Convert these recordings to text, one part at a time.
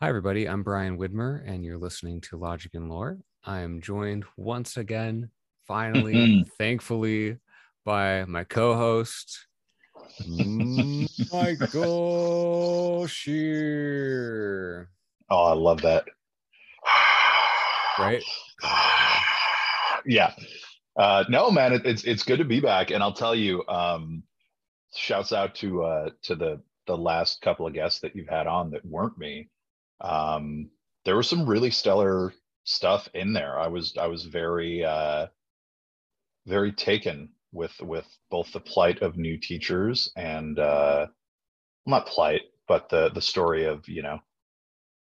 Hi, everybody. I'm Brian Widmer, and you're listening to Logic and Lore. I am joined once again, finally, thankfully, by my co host, Michael Shear. Oh, I love that. Right? yeah. Uh, no, man, it, it's it's good to be back, and I'll tell you. Um, shouts out to uh, to the the last couple of guests that you've had on that weren't me. Um, there was some really stellar stuff in there. I was I was very uh, very taken with with both the plight of new teachers and uh, not plight, but the the story of you know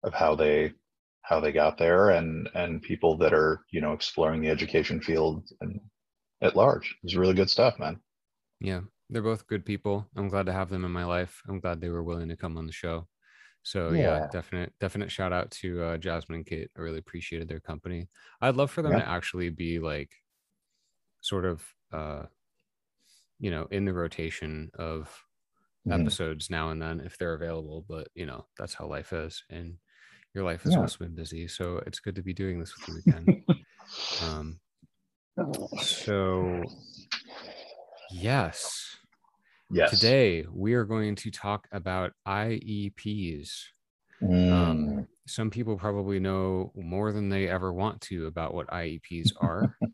of how they how they got there and and people that are you know exploring the education field and at large. It was really good stuff, man. Yeah, they're both good people. I'm glad to have them in my life. I'm glad they were willing to come on the show. So yeah, Yeah. definite definite shout out to uh, Jasmine and Kate. I really appreciated their company. I'd love for them to actually be like sort of uh you know in the rotation of Mhm. episodes now and then if they're available but you know that's how life is and your life has Yeah. also been busy so it's good to be doing this with you again um so yes Yes. today we are going to talk about ieps Mm. um, some people probably know more than they ever want to about what IEPs are.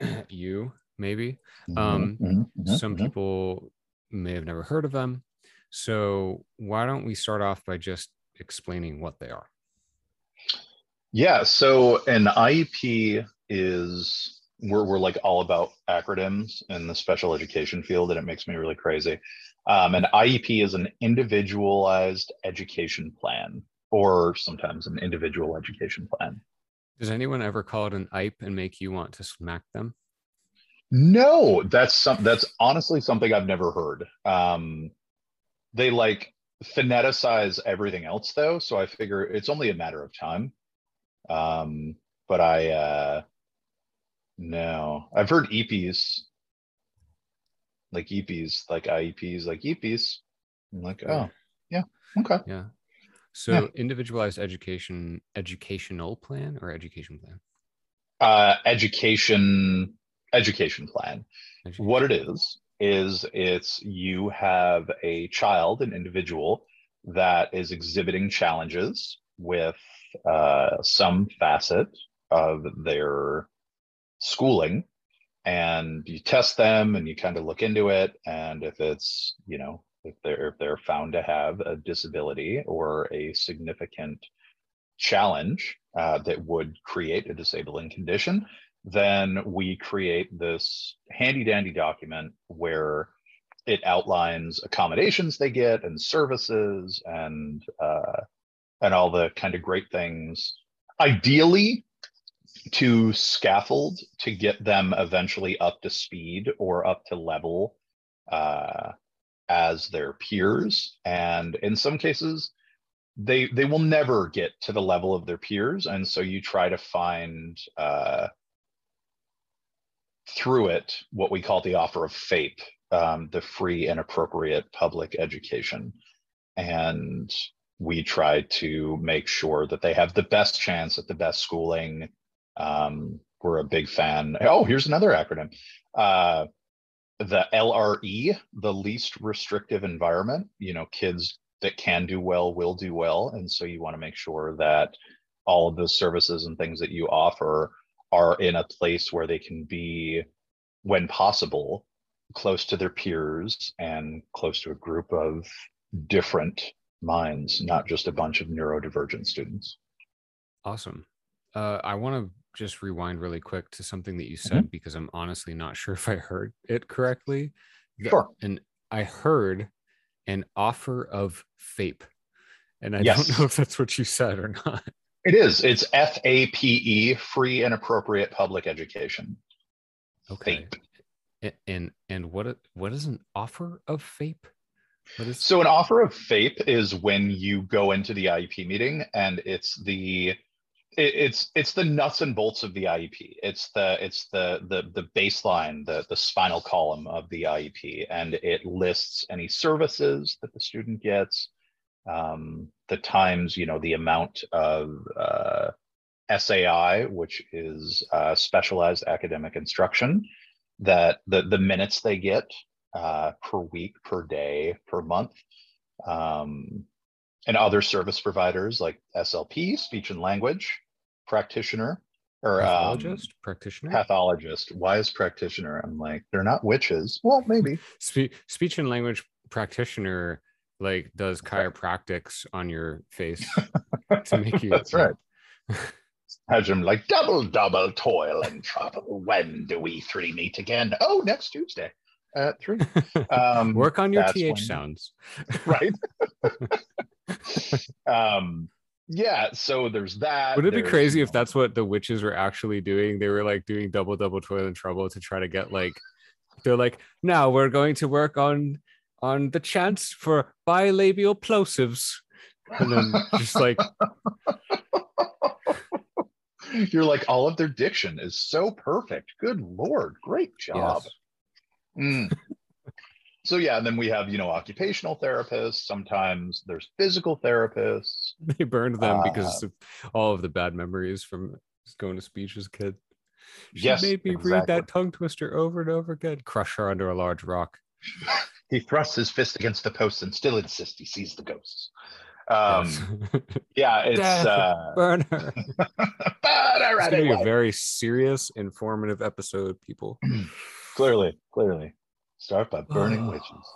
you, maybe. Mhm, um, mhm, mhm, Some mhm. people may have never heard of them. So, why don't we start off by just explaining what they are? Yeah. So an IEP is we're we're like all about acronyms in the special education field, and it makes me really crazy. Um, an IEP is an individualized education plan, or sometimes an individual education plan. Does anyone ever call it an IEP and make you want to smack them? No, that's some that's honestly something I've never heard. Um, they like phoneticize everything else though, so I figure it's only a matter of time. Um, but I uh no, I've heard EPs like EPs, like IEPs, like EPs. I'm like, oh, yeah, okay. Yeah. So, individualized education, educational plan or education plan? Uh education education plan. Edu- what it is is it's you have a child an individual that is exhibiting challenges with uh, some facet of their schooling and you test them and you kind of look into it. And if it's you know if they're if they're found to have a disability or a significant challenge uh, that would create a disabling condition then we create this handy dandy document where it outlines accommodations they get and services and uh, and all the kind of great things ideally to scaffold to get them eventually up to speed or up to level uh, as their peers and in some cases they they will never get to the level of their peers and so you try to find uh, through it what we call the offer of FAPE, um, the free and appropriate public education. And we try to make sure that they have the best chance at the best schooling. Um, we're a big fan. Oh, here's another acronym. Uh, the LRE, the least restrictive environment, you know, kids that can do well will do well. And so you want to make sure that all of those services and things that you offer are in a place where they can be, when possible, close to their peers and close to a group of different minds, not just a bunch of neurodivergent students. Awesome. Uh, I want to just rewind really quick to something that you mm-hmm. said because I'm honestly not sure if I heard it correctly. Sure. And I heard an offer of FAPE. And I Yes. don't know if that's what you said or not. It is. It's F A P E, free and appropriate public education. Okay. FAPE. And and what what is an offer of FAPE? What is So an offer of FAPE is when you go into the IEP meeting and it's the it, it's it's the nuts and bolts of the IEP. It's the it's the the the baseline, the the spinal column of the IEP, and it lists any services that the student gets. um, the times, you know, the amount of uh, SAI, which is uh, specialized academic instruction, that the, the minutes they get uh, per week, per day, per month. Um, and other service providers like SLP, speech and language practitioner, or pathologist, um, practitioner, pathologist. Is practitioner? I'm like, they're not witches. Well, maybe. Spe- speech and language practitioner like does chiropractics on your face to make you. That's right. Imagine like double, double toil and trouble. When do we three meet again? Oh, next Tuesday at three. Um, Work on your th when, sounds. Right. um, yeah so there's that would it be crazy you know, if that's what the witches were actually doing they were like doing double double toil and trouble to try to get like they're like now we're going to work on on the chance for bilabial plosives and then just like you're like all of their diction is so perfect good lord great job yes. Mm. So yeah and then we have you know occupational therapists. Sometimes there's physical therapists. They burned them uh, because of all of the bad memories from going to speech as a kid. She yes, made me exactly. read that tongue twister over and over again. Crush her under a large rock. He thrusts his fist against the post and still insists he sees the ghosts. Um yes. yeah it's Death, uh burn her. Burn her it's gonna be a very serious informative episode people clearly clearly Start by burning oh. witches.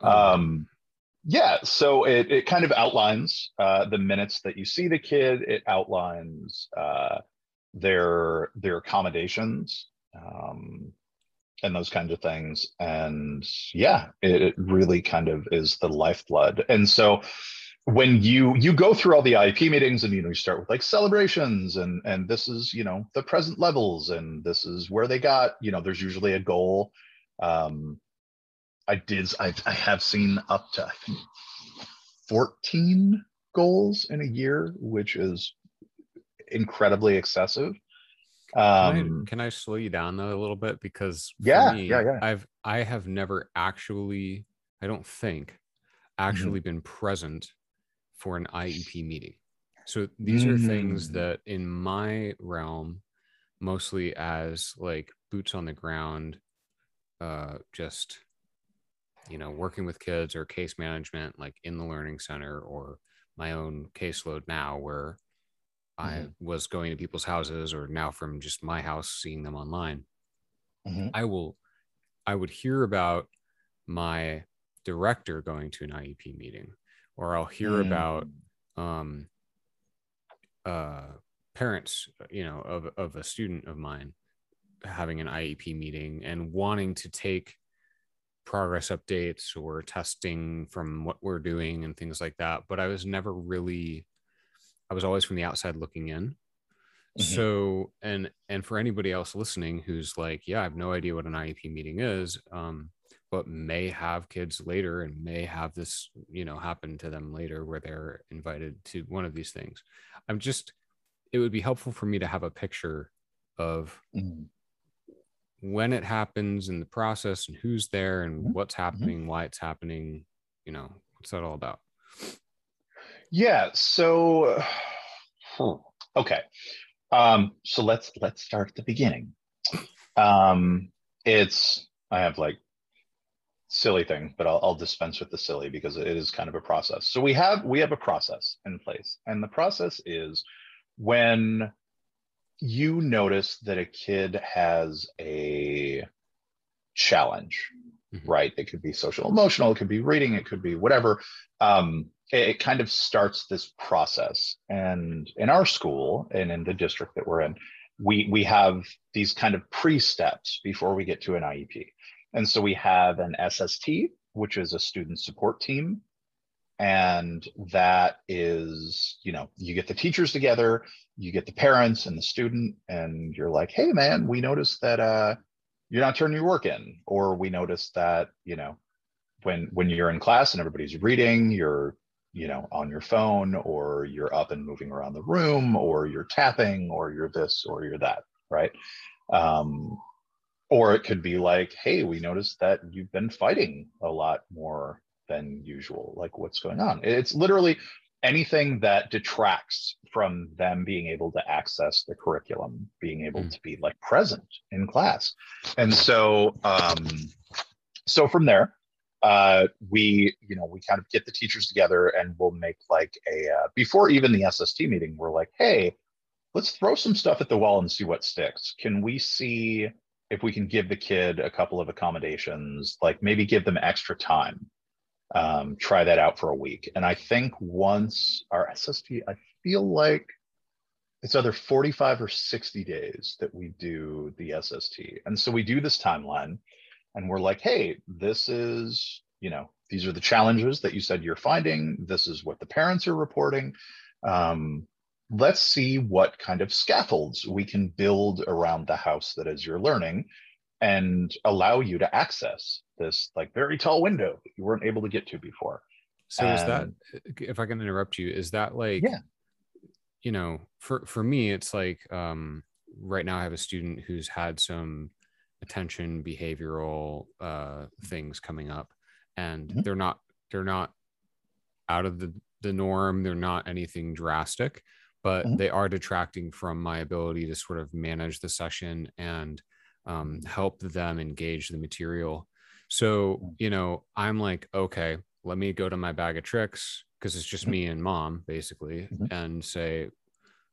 Um, yeah, so it, it kind of outlines uh, the minutes that you see the kid. It outlines uh, their their accommodations um, and those kinds of things. And yeah, it, it really kind of is the lifeblood. And so when you you go through all the IEP meetings and you know you start with like celebrations and and this is you know the present levels and this is where they got you know there's usually a goal um, I did. I, I have seen up to I think 14 goals in a year, which is incredibly excessive. Um, can, I, can I slow you down though a little bit because yeah, me, yeah, yeah. I've I have never actually, I don't think, mm-hmm. actually mm-hmm. been present for an IEP meeting. So these mm-hmm. are things mm. that in my realm, mostly as like boots on the ground, uh, just you know working with kids or case management like in the learning center or my own caseload now where mm-hmm. i was going to people's houses or now from just my house seeing them online mm-hmm. i will i would hear about my director going to an iep meeting or i'll hear mm-hmm. about um uh parents you know of of a student of mine having an iep meeting and wanting to take progress updates or testing from what we're doing and things like that but i was never really i was always from the outside looking in mm-hmm. so and and for anybody else listening who's like yeah i have no idea what an iep meeting is um but may have kids later and may have this you know happen to them later where they're invited to one of these things i'm just it would be helpful for me to have a picture of mm-hmm when it happens and the process and who's there and mm-hmm. what's mm-hmm. happening, mm-hmm. why it's happening, you know, what's that all about? Yeah. So, okay. Um, so let's let's start at the beginning. Um, it's I have like silly thing, but I'll, I'll dispense with the silly because it is kind of a process. So we have we have a process in place, and the process is when you notice that a kid has a challenge, mm-hmm. right? It could be social emotional, it could be reading, it could be whatever. Um, it, it kind of starts this process. And in our school and in the district that we're in, we we have these kind of pre-steps before we get to an IEP. And so we have an SST, which is a student support team. And that is you know you get the teachers together you get the parents and the student and you're like hey man we noticed that uh you're not turning your work in or we noticed that you know when when you're in class and everybody's reading you're you know on your phone or you're up and moving around the room or you're tapping or you're this or you're that right? Um or it could be like hey we noticed that you've been fighting a lot more than usual. Like what's going on? It's literally anything that detracts from them being able to access the curriculum being able mm. to be like present in class. And so um so from there uh we you know we kind of get the teachers together and we'll make like a uh, before even the sst meeting we're like hey let's throw some stuff at the wall and see what sticks. Can we see if we can give the kid a couple of accommodations like maybe give them extra time um, try that out for a week. And I think once our SST, I feel like it's either 45 or 60 days that we do the SST. And so we do this timeline and we're like, hey, this is, you know, these are the challenges that you said you're finding. This is what the parents are reporting. Um, let's see what kind of scaffolds we can build around the house that is your learning and allow you to access this like very tall window that you weren't able to get to before. So is that if I can interrupt you, is that like yeah, you know, for for me it's like um right now I have a student who's had some attention behavioral uh things coming up and mm-hmm. they're not they're not out of the the norm, they're not anything drastic, but mm-hmm. they are detracting from my ability to sort of manage the session and um, help them engage the material. So, mm. you know, I'm like, okay, let me go to my bag of tricks because it's just mm-hmm. me and mom basically mm-hmm. and say,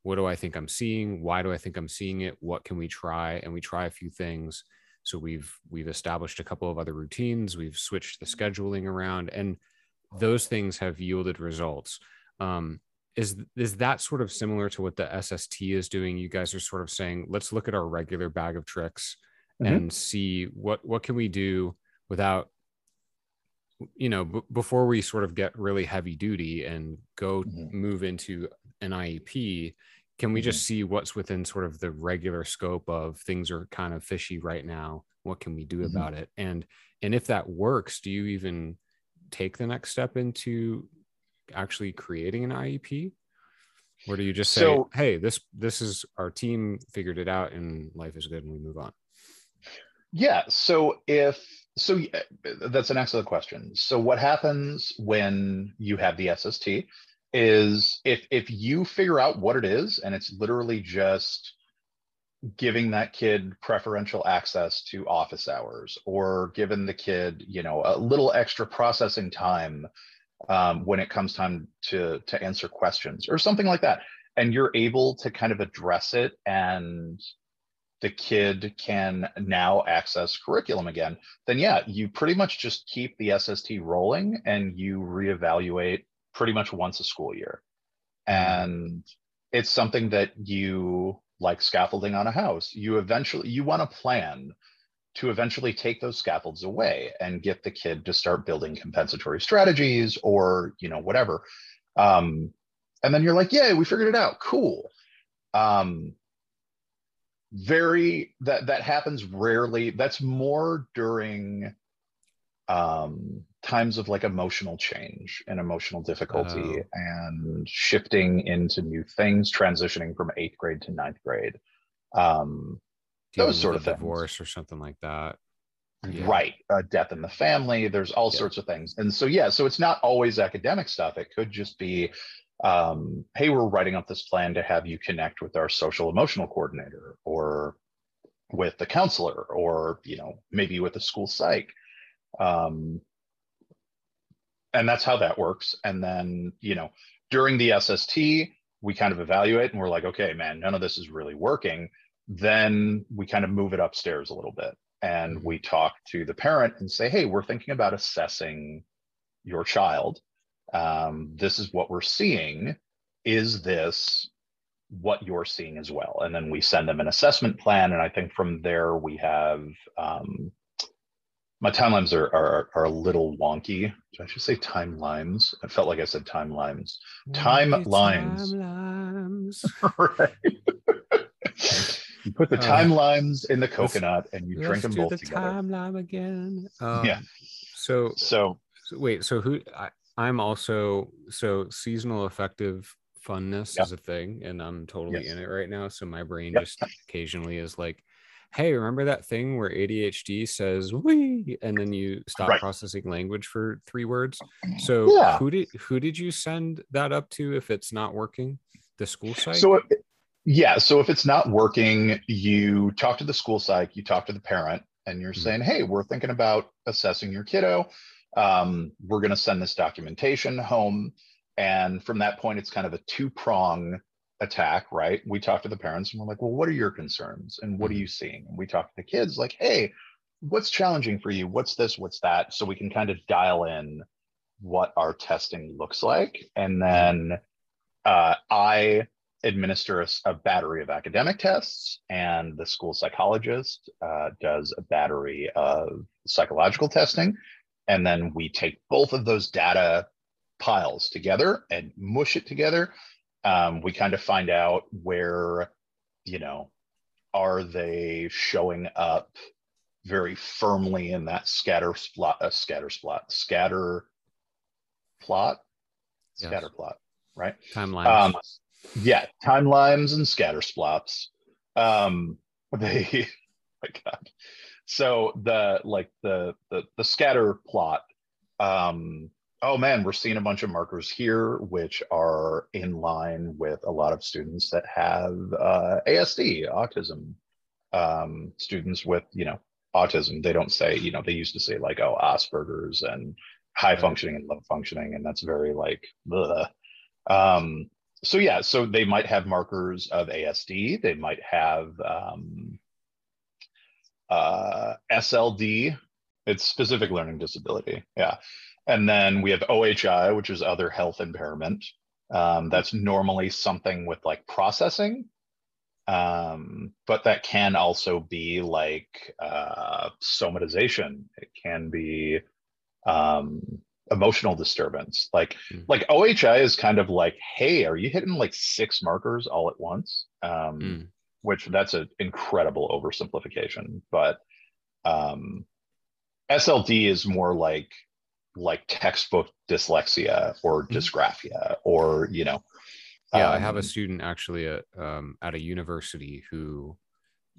what do I think I'm seeing? Why do I think I'm seeing it? What can we try? And we try a few things. So we've we've established a couple of other routines. We've switched the scheduling around, and those things have yielded results. Um, is is that sort of similar to what the SST is doing? You guys are sort of saying, let's look at our regular bag of tricks mm-hmm. and see what what can we do without you know b- before we sort of get really heavy duty and go mm-hmm. move into an iep can we mm-hmm. just see what's within sort of the regular scope of things are kind of fishy right now what can we do mm-hmm. about it and and if that works do you even take the next step into actually creating an iep or do you just say so, hey this this is our team figured it out and life is good and we move on yeah. So if so, uh, that's an excellent question. So what happens when you have the SST is if if you figure out what it is, and it's literally just giving that kid preferential access to office hours or giving the kid you know a little extra processing time um, when it comes time to to answer questions or something like that and you're able to kind of address it and the kid can now access curriculum again, then yeah, you pretty much just keep the SST rolling and you reevaluate pretty much once a school year. And it's something that you like scaffolding on a house. You eventually you want to plan to eventually take those scaffolds away and get the kid to start building compensatory strategies or you know whatever. Um, and then you're like, yeah, we figured it out. Cool. Um, very that that happens rarely that's more during um times of like emotional change and emotional difficulty oh. and shifting into new things transitioning from eighth grade to ninth grade um those sort of things. divorce or something like that yeah. right uh, death in the family there's all yeah. sorts of things and so yeah so it's not always academic stuff it could just be um, hey, we're writing up this plan to have you connect with our social emotional coordinator or with the counselor or, you know, maybe with the school psych. Um, and that's how that works. And then, you know, during the SST, we kind of evaluate and we're like, okay, man, none of this is really working. Then we kind of move it upstairs a little bit and mm-hmm. we talk to the parent and say, hey, we're thinking about assessing your child um, this is what we're seeing. Is this what you're seeing as well? And then we send them an assessment plan. And I think from there we have um, my timelines are, are are a little wonky. Did I just say timelines? I felt like I said timelines. Timelines. Timelines. right. you put the uh, time limes in the coconut and you drink them both the together. Time lime again. Um, yeah. So so wait. So who? I, I'm also so seasonal affective funness yep. is a thing, and I'm totally yes. in it right now. So my brain yep. just occasionally is like, hey, remember that thing where ADHD says we and then you stop Right. processing language for three words? So Yeah. who did who did you send that up to if it's not working? The school psych? So, yeah. So if it's not working, you talk to the school psych, you talk to the parent, and you're Mhm. saying, "Hey, we're thinking about assessing your kiddo. Um, we're going to send this documentation home." And from that point, it's kind of a two prong attack, right? We talk to the parents, and we're like, "Well, what are your concerns, and what are Mhm. you seeing?" And we talk to the kids, like, "Hey, what's challenging for you? What's this? What's that?" So we can kind of dial in what our testing looks like, and then uh, I administer a battery of academic tests, and the school psychologist uh, does a battery of psychological testing. And then we take both of those data piles together and mush it together. Um, we kind of find out where, you know, are they showing up very firmly in that scatter plot, uh, scatter plot, scatter plot, Yes. scatter plot, right? timeline. Um, yeah, timelines and scatter splops. Um, they, my God. So the like the the the scatter plot. Um, oh man, we're seeing a bunch of markers here, which are in line with a lot of students that have uh, ASD, autism. Um, students with you know autism. They don't say you know they used to say like oh Asperger's and high functioning and low functioning, and that's very like the. Um, so yeah, so they might have markers of ASD. They might have um, uh, SLD. It's specific learning disability. Yeah, and then we have OHI, which is other health impairment. Um, that's normally something with like processing, um, but that can also be like uh, somatization. It can be um, emotional disturbance. Like Hmm. like OHI is kind of like, hey, are you hitting like six markers all at once? Um, Mm. Which that's an incredible oversimplification, but um, SLD is more like like textbook dyslexia or Mhm. dysgraphia or you know. Yeah, I have a um, student actually at um, at a university who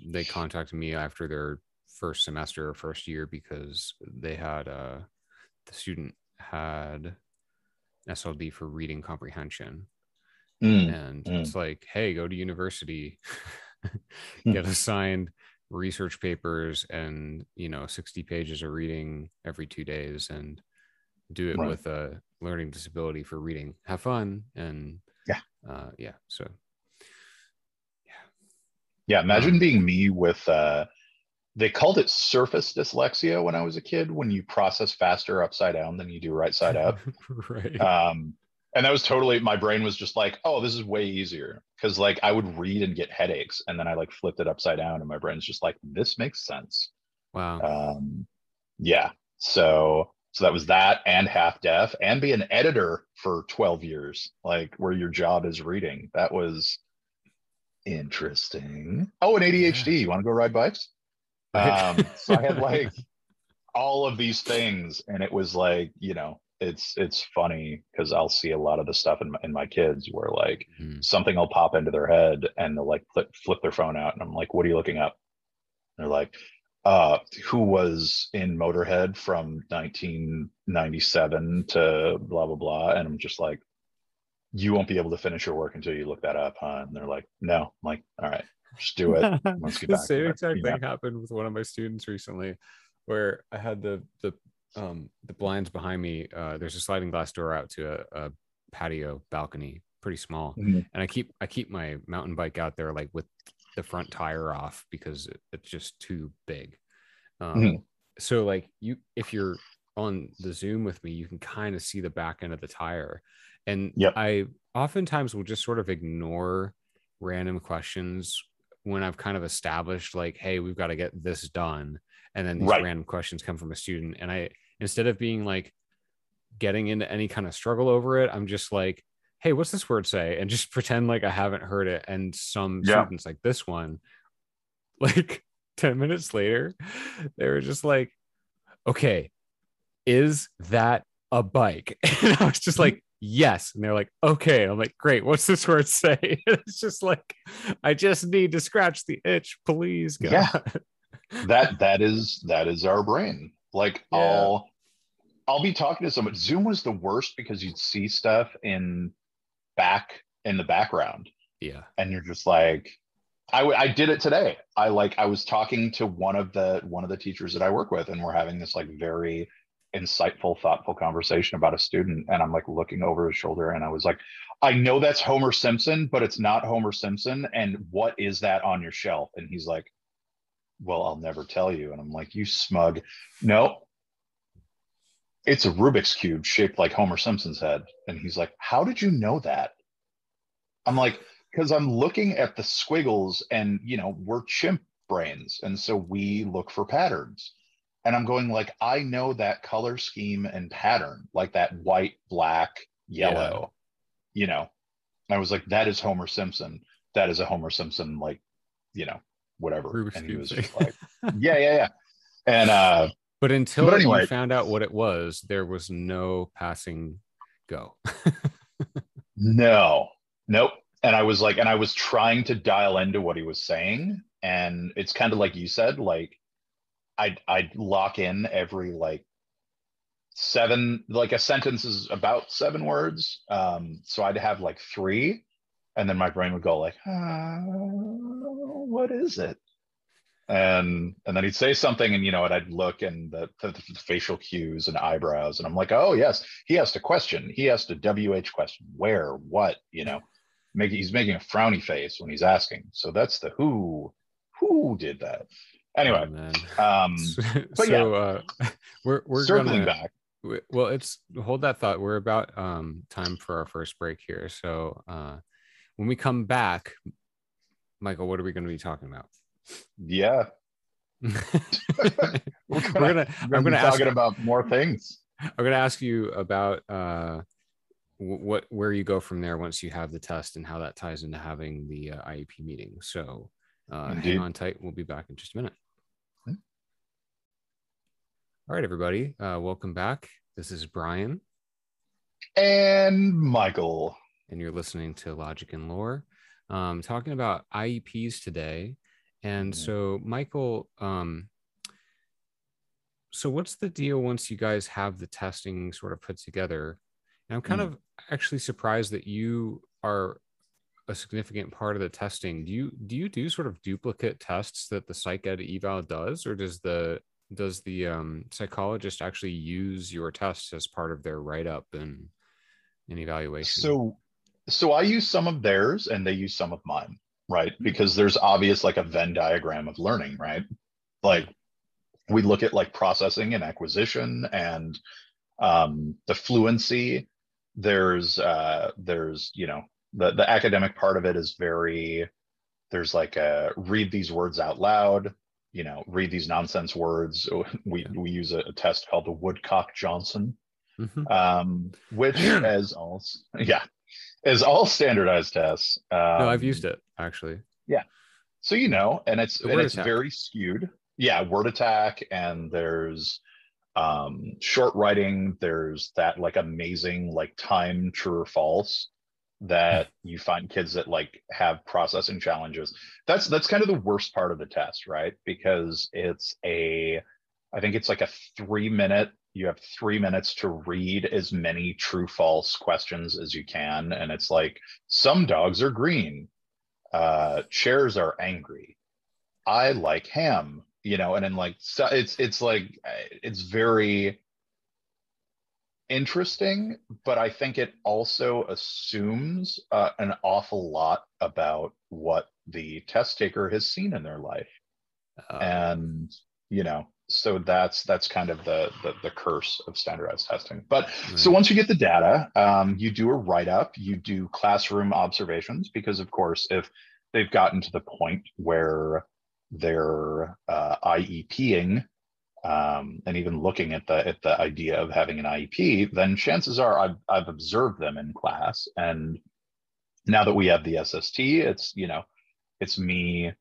they contacted me after their first semester or first year because they had uh, the student had SLD for reading comprehension, mm, and mm. it's like, hey, go to university, Hmm. get assigned research papers and you know 60 pages of reading every two days and do it Right. with a learning disability for reading have fun and Yeah. uh yeah so Yeah, imagine Um, being me with uh they called it surface dyslexia when I was a kid when you process faster upside down than you do right side up. right Um and that was totally my brain was just like, oh, this is way easier. Cause like I would read and get headaches and then I like flipped it upside down and my brain's just like, this makes sense. wow Um yeah. So so that was that and half deaf and be an editor for 12 years, like where your job is reading. That was interesting. Oh, and ADHD. You want to go ride bikes? Um, so I had like all of these things, and it was like, you know, it's it's funny because I'll see a lot of the stuff in my, in my kids where like Mhm. something will pop into their head and they'll like flip, flip their phone out, and I'm like, "What are you looking up?" And they're like, "Uh, who was in Motorhead from 1997 to blah blah blah," and I'm just like. You won't be able to finish your work until you look that up, huh? And they're like, "No." I'm like, "All right, just do it." Let's get the back same exact thing happened with one of my students recently where i had the the um the blinds behind me uh there's a sliding glass door out to a, a patio balcony pretty small Mhm. and i keep i keep my mountain bike out there like with the front tire off because it, it's just too big um Mhm. so like you if you're on the zoom with me you can kind of see the back end of the tire and Yep. i oftentimes will just sort of ignore random questions when i've kind of established like hey we've got to get this done and then these Right. random questions come from a student and i instead of being like getting into any kind of struggle over it i'm just like hey what's this word say and just pretend like i haven't heard it and some Yeah. students like this one like 10 minutes later they were just like okay is that a bike and i was just like yes. And they're like, okay. I'm like, great. What's this word say? it's just like, I just need to scratch the itch, please. God. Yeah. that that is that is our brain. Like Yeah. I'll I'll be talking to someone. Zoom was the worst because you'd see stuff in back in the background, Yeah. and you're just like, I w- I did it today. I like I was talking to one of the one of the teachers that I work with, and we're having this like very insightful, thoughtful conversation about a student, and I'm like looking over his shoulder, and I was like, I know that's Homer Simpson, but it's not Homer Simpson. And what is that on your shelf? And he's like, Well, I'll never tell you. And I'm like, You smug. No, it's a Rubik's cube shaped like Homer Simpson's head. And he's like, How did you know that? I'm like, Because I'm looking at the squiggles, and you know, we're chimp brains. And so we look for patterns. And I'm going like, I know that color scheme and pattern, like that white, black, yellow, you know. And I was like, that is Homer Simpson. That is a Homer Simpson, like, you know, whatever. Rubik's and he was just like, yeah, yeah, yeah. And uh But until But anyway. you found out what it was, there was no passing go. No, nope. And I was like, and I was trying to dial into what he was saying. And it's kind of like you said, like I'd I'd lock in every like seven, like a sentence is about seven words. Um, so I'd have like three, and then my brain would go like, ah, what is it? And and then he'd say something, and you know, and I'd look and the, the, the facial cues and eyebrows, and I'm like, oh yes, he asked a question. He asked a WH question. Where? What? You know, make he's making a frowny face when he's asking. So that's the who. Who did that? Anyway, Oh, um, so but yeah. uh, we're we're circling gonna back. w- well it's hold that thought we're about um time for our first break here so uh when we come back michael what are we going to be talking about Yeah, we're we're gonna, gonna, i'm gonna ask talking about more things. i'm gonna ask you about uh what where you go from there once you have the test and how that ties into having the uh, iep meeting so uh hang on tight we'll be back in just a minute. All right everybody uh welcome back this is brian And Michael, and you're listening to Logic and Lore, um, talking about IEPs today. And Mhm. so, Michael, um, so what's the deal once you guys have the testing sort of put together? And I'm kind Mm. of actually surprised that you are a significant part of the testing. Do you do you do sort of duplicate tests that the psych ed eval does, or does the does the um, psychologist actually use your tests as part of their write up and and evaluation? so so I use some of theirs and they use some of mine, right? Because there's obvious like a Venn diagram of learning, right? Like we look at like processing and acquisition and um, the fluency. There's uh, there's you know the the academic part of it is very there's like a read these words out loud you know read these nonsense words we Yeah. we use a, a test called the woodcock johnson Mhm. um, which as all yeah as all standardized tests um, no, I've used it actually. Yeah so you know and it's and it's attack. very skewed yeah word attack and there's um short writing there's that like amazing like time true or false that you find kids that like have processing challenges. That's that's kind of the worst part of the test right? Because it's a i think it's like a three minute you have three minutes to read as many true false questions as you can. And it's like some dogs are green. Uh chairs are angry. I like ham you know and then like so it's it's like it's very interesting but i think it also assumes uh, an awful lot about what the test taker has seen in their life. Uh, and you know so that's that's kind of the the, the curse of standardized testing. But so once you get the data um, you do a write-up you do classroom observations because of course if they've gotten to the point where they're uh, ieping um, and even looking at the at the idea of having an iep then chances are I've, I've observed them in class and now that we have the sst it's you know it's me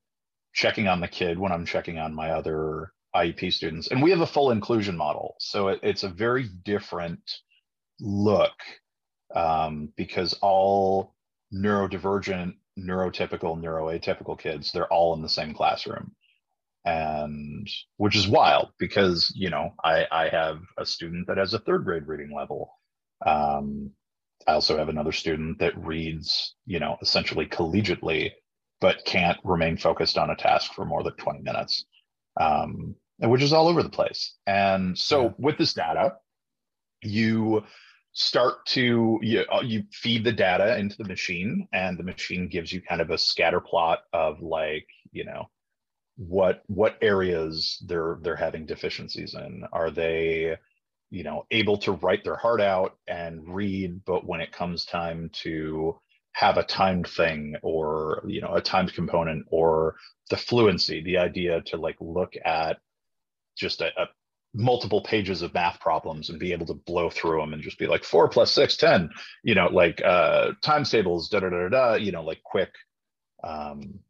checking on the kid when I'm checking on my other IEP students. And we have a full inclusion model. So it, it's a very different look um, because all neurodivergent, neurotypical, neuroatypical kids, they're all in the same classroom. And which is wild because, you know, I, I have a student that has a third grade reading level. Um, I also have another student that reads, you know, essentially collegiately, but can't remain focused on a task for more than 20 minutes, um, which is all over the place. And so yeah. with this data, you start to you, uh, you feed the data into the machine and the machine gives you kind of a scatter plot of like you know what what areas they're they're having deficiencies in are they you know able to write their heart out and read but when it comes time to have a timed thing or you know a timed component or the fluency the idea to like look at just a, a multiple pages of math problems and be able to blow through them and just be like four plus six ten you know, like uh, times tables, da da da da, you know, like quick. Um,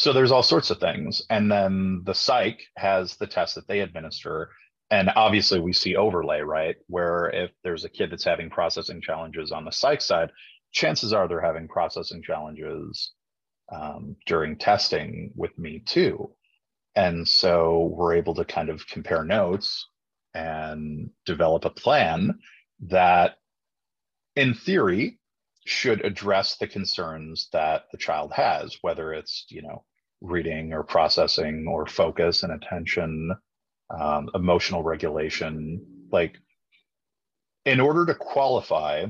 so there's all sorts of things. And then the psych has the test that they administer. And obviously we see overlay, right? Where if there's a kid that's having processing challenges on the psych side, chances are they're having processing challenges um, during testing with me too. And so we're able to kind of compare notes and develop a plan that, in theory, should address the concerns that the child has, whether it's, you know, reading or processing or focus and attention, um, emotional regulation. Like, in order to qualify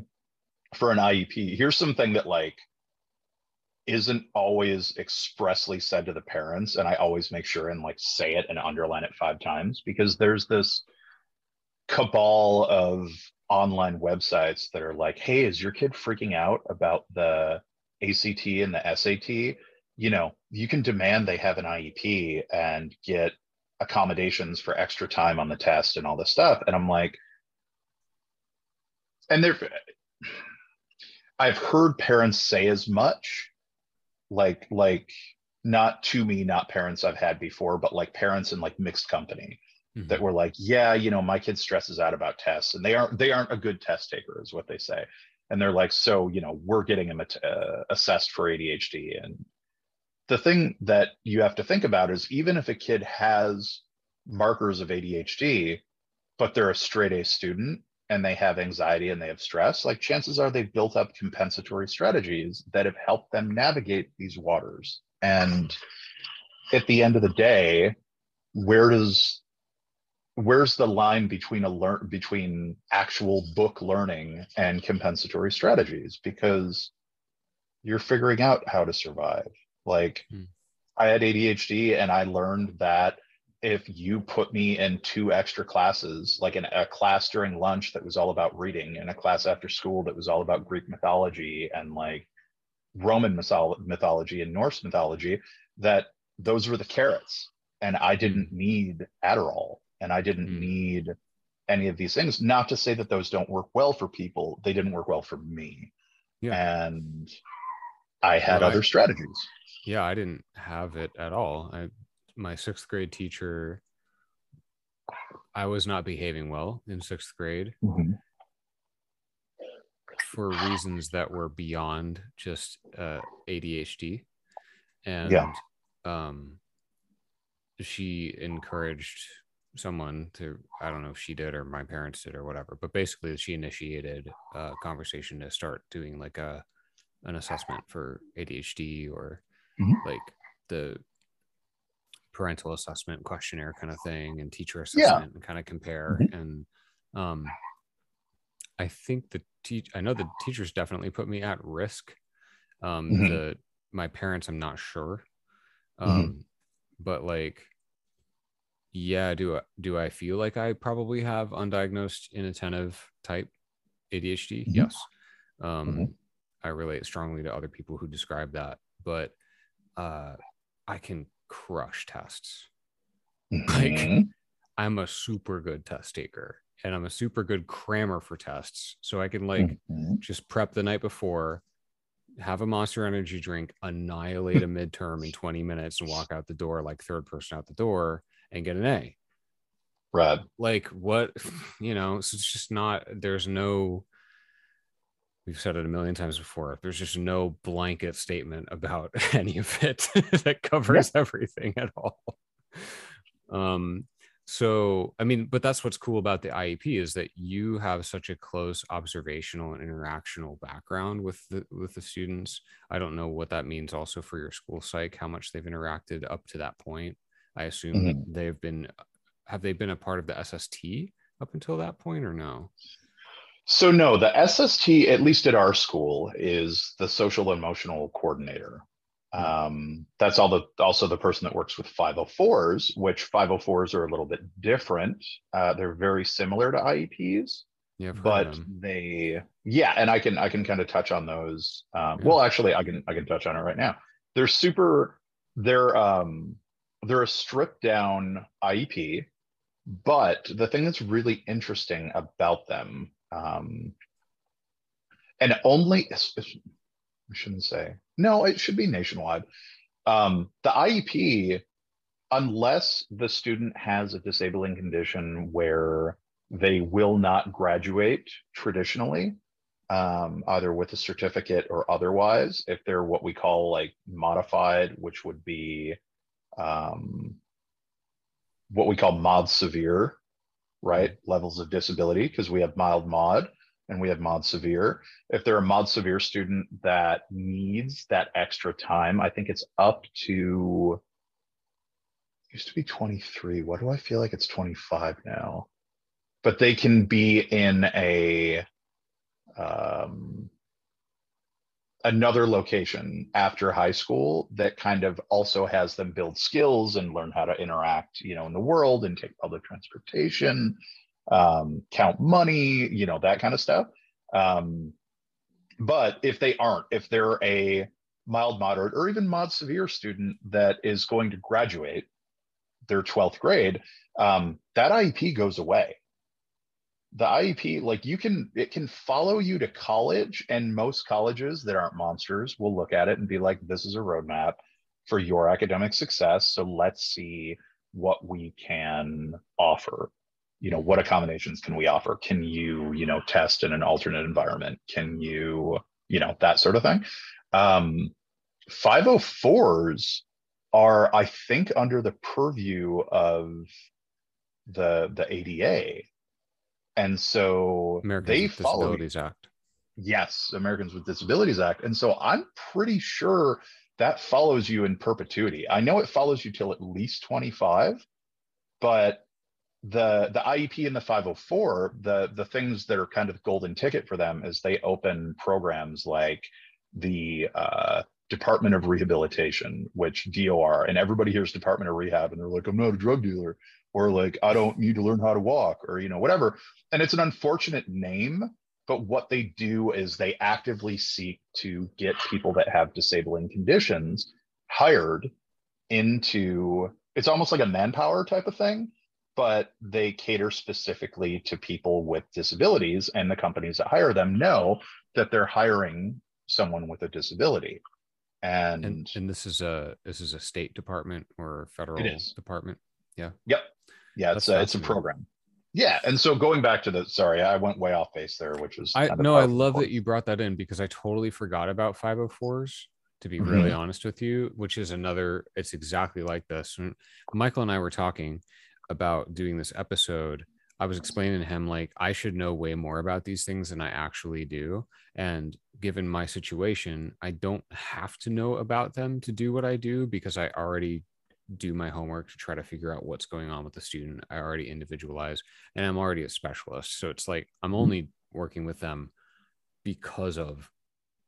for an IEP, here's something that, like, isn't always expressly said to the parents and i always make sure and like say it and underline it five times because there's this cabal of online websites that are like hey is your kid freaking out about the act and the sat you know you can demand they have an iep and get accommodations for extra time on the test and all this stuff and i'm like and there i've heard parents say as much like like not to me not parents i've had before but like parents in like mixed company mm-hmm. that were like yeah you know my kid stresses out about tests and they aren't they aren't a good test taker is what they say and they're like so you know we're getting them uh, assessed for adhd and the thing that you have to think about is even if a kid has markers of adhd but they're a straight a student and they have anxiety and they have stress, like chances are they've built up compensatory strategies that have helped them navigate these waters. And at the end of the day, where does where's the line between a learn between actual book learning and compensatory strategies? Because you're figuring out how to survive. Like hmm. I had ADHD and I learned that if you put me in two extra classes, like in a class during lunch that was all about reading, and a class after school that was all about Greek mythology and like Roman mythology and Norse mythology, that those were the carrots. And I didn't need Adderall and I didn't mm. need any of these things. Not to say that those don't work well for people, they didn't work well for me. Yeah. And I had well, other I, strategies. Yeah, I didn't have it at all. I my sixth grade teacher i was not behaving well in sixth grade mm-hmm. for reasons that were beyond just uh, adhd and yeah. um, she encouraged someone to i don't know if she did or my parents did or whatever but basically she initiated a conversation to start doing like a an assessment for adhd or mm-hmm. like the parental assessment questionnaire kind of thing and teacher assessment yeah. and kind of compare mm-hmm. and um i think the teach i know the teachers definitely put me at risk um mm-hmm. the my parents i'm not sure mm-hmm. um mm-hmm. but like yeah do I, do i feel like i probably have undiagnosed inattentive type adhd mm-hmm. yes um mm-hmm. i relate strongly to other people who describe that but uh i can crush tests. Mm-hmm. Like I'm a super good test taker and I'm a super good crammer for tests. So I can like mm-hmm. just prep the night before, have a monster energy drink, annihilate a midterm in 20 minutes and walk out the door like third person out the door and get an A. Right. Like what, you know, so it's just not, there's no, we've said it a million times before. There's just no blanket statement about any of it that covers yeah. everything at all. Um, so i mean but that's what's cool about the iep is that you have such a close observational and interactional background with the with the students i don't know what that means also for your school psych how much they've interacted up to that point i assume mm-hmm. they've been have they been a part of the sst up until that point or no so no the sst at least at our school is the social emotional coordinator. Um, that's all the also the person that works with 504s, which 504s are a little bit different. Uh, they're very similar to IEPs, yeah, but they yeah, and I can I can kind of touch on those. Um, yeah. Well, actually, I can I can touch on it right now. They're super. They're um they're a stripped down IEP, but the thing that's really interesting about them, um, and only I shouldn't say. No, it should be nationwide. Um, the IEP, unless the student has a disabling condition where they will not graduate traditionally, um, either with a certificate or otherwise, if they're what we call like modified, which would be um, what we call mod severe, right? Levels of disability, because we have mild mod and we have mod severe. If they're a mod severe student that needs that extra time, I think it's up to used to be 23. What do I feel like it's 25 now? But they can be in a um, another location after high school that kind of also has them build skills and learn how to interact, you know, in the world and take public transportation um, count money, you know, that kind of stuff. Um, but if they aren't, if they're a mild, moderate, or even mod severe student that is going to graduate their 12th grade, um, that IEP goes away. The IEP, like you can, it can follow you to college, and most colleges that aren't monsters will look at it and be like, this is a roadmap for your academic success. So let's see what we can offer. You know what accommodations can we offer? Can you you know test in an alternate environment? Can you you know that sort of thing. Um 504s are i think under the purview of the the ada and so Americans they with follow disabilities act. Yes americans with disabilities act. And so i'm pretty sure that follows you in perpetuity. I know it follows you till at least 25 but the the IEP and the 504, the the things that are kind of the golden ticket for them is they open programs like the uh, Department of Rehabilitation, which DOR, and everybody hears Department of Rehab, and they're like, I'm not a drug dealer, or like, I don't need to learn how to walk, or you know, whatever. And it's an unfortunate name, but what they do is they actively seek to get people that have disabling conditions hired into. It's almost like a manpower type of thing but they cater specifically to people with disabilities and the companies that hire them know that they're hiring someone with a disability and and, and this is a this is a state department or federal department? Yeah. Yep. Yeah it's a, it's a program. Yeah and so going back to the sorry i went way off base there which was i no i love that you brought that in because i totally forgot about 504s to be mm-hmm. really honest with you which is another it's exactly like this. Michael and i were talking about doing this episode, I was explaining to him like I should know way more about these things than I actually do. And given my situation, I don't have to know about them to do what I do because I already do my homework to try to figure out what's going on with the student. I already individualize and I'm already a specialist. So it's like I'm mm-hmm. only working with them because of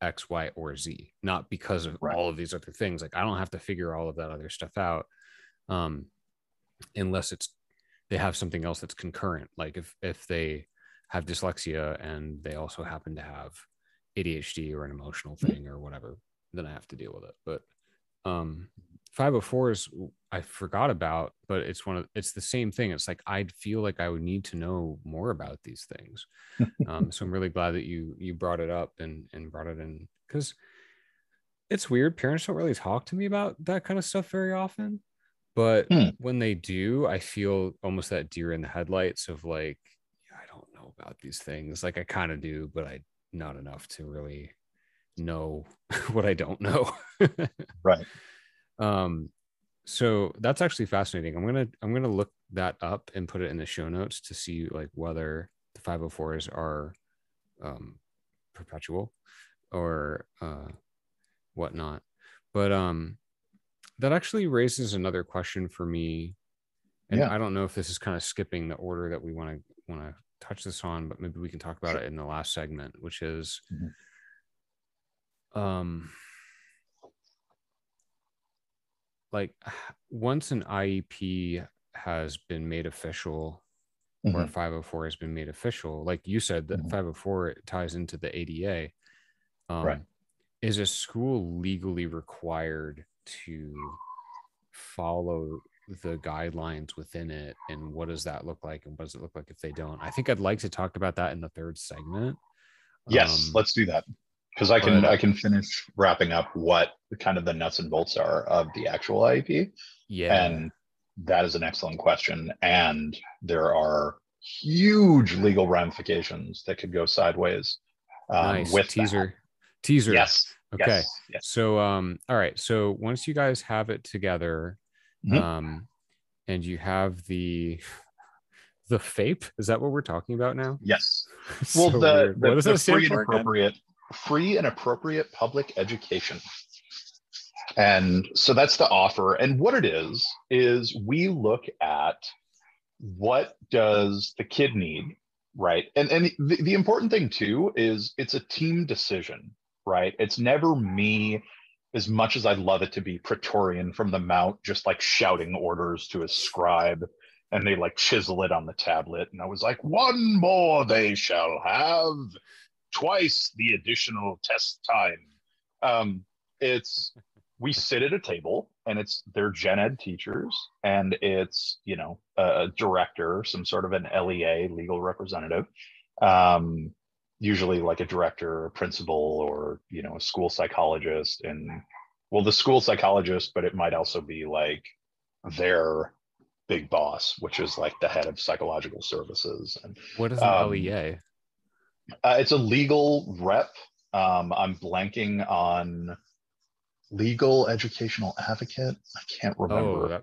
X, Y, or Z, not because of right. all of these other things. Like I don't have to figure all of that other stuff out. Um, unless it's they have something else that's concurrent. Like if if they have dyslexia and they also happen to have ADHD or an emotional thing or whatever then I have to deal with it. But um 504 is I forgot about but it's one of it's the same thing. It's like I'd feel like I would need to know more about these things. Um so I'm really glad that you you brought it up and and brought it in cuz it's weird. Parents don't really talk to me about that kind of stuff very often but hmm. when they do, I feel almost that deer in the headlights of like, I don't know about these things. Like I kind of do, but I not enough to really know what I don't know. right. Um, so that's actually fascinating. I'm gonna I'm gonna look that up and put it in the show notes to see like whether the 504s are um, perpetual or uh, whatnot. But um, that actually raises another question for me. And yeah. I don't know if this is kind of skipping the order that we want to want to touch this on, but maybe we can talk about sure. it in the last segment, which is mm-hmm. um like once an IEP has been made official mm-hmm. or 504 has been made official, like you said, that mm-hmm. 504 ties into the ADA. Um, right. Is a school legally required to follow the guidelines within it and what does that look like and what does it look like if they don't? I think i'd like to talk about that in the third segment. Yes um, let's do that. Because i can but, i can finish wrapping up what kind of the nuts and bolts are of the actual iep yeah. And that is an excellent question and there are huge legal ramifications that could go sideways um, nice. with teaser. That. teaser. Yes okay yes. Yes. so um all right so once you guys have it together Mm-hmm. Um, and you have the the FAPE. Is that what we're talking about now? Yes. so well, the, the, the free and appropriate free and appropriate public education. And so that's the offer. And what it is is we look at what does the kid need, right? And and the, the important thing too is it's a team decision, right? It's never me as much as I'd love it to be Praetorian from the Mount, just like shouting orders to his scribe, and they like chisel it on the tablet. And I was like, one more they shall have, twice the additional test time. Um, it's we sit at a table and it's their gen ed teachers and it's you know a director some sort of an lea legal representative um, usually like a director or a principal or you know a school psychologist. And well the school psychologist but it might also be like their big boss which is like the head of psychological services. And what is an um, lea uh, it's a legal rep. Um, i'm blanking on legal educational advocate. I can't remember. oh,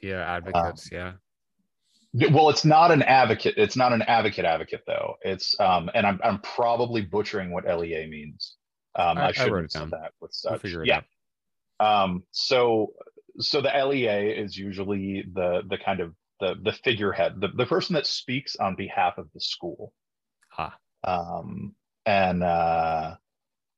yeah advocates um, yeah well, it's not an advocate. It's not an advocate advocate though. It's um, and I'm I'm probably butchering what LEA means. Um, I, I should have said that with such. We'll yeah. Um, so so the LEA is usually the the kind of the the figurehead, the, the person that speaks on behalf of the school. Huh. Um, and uh,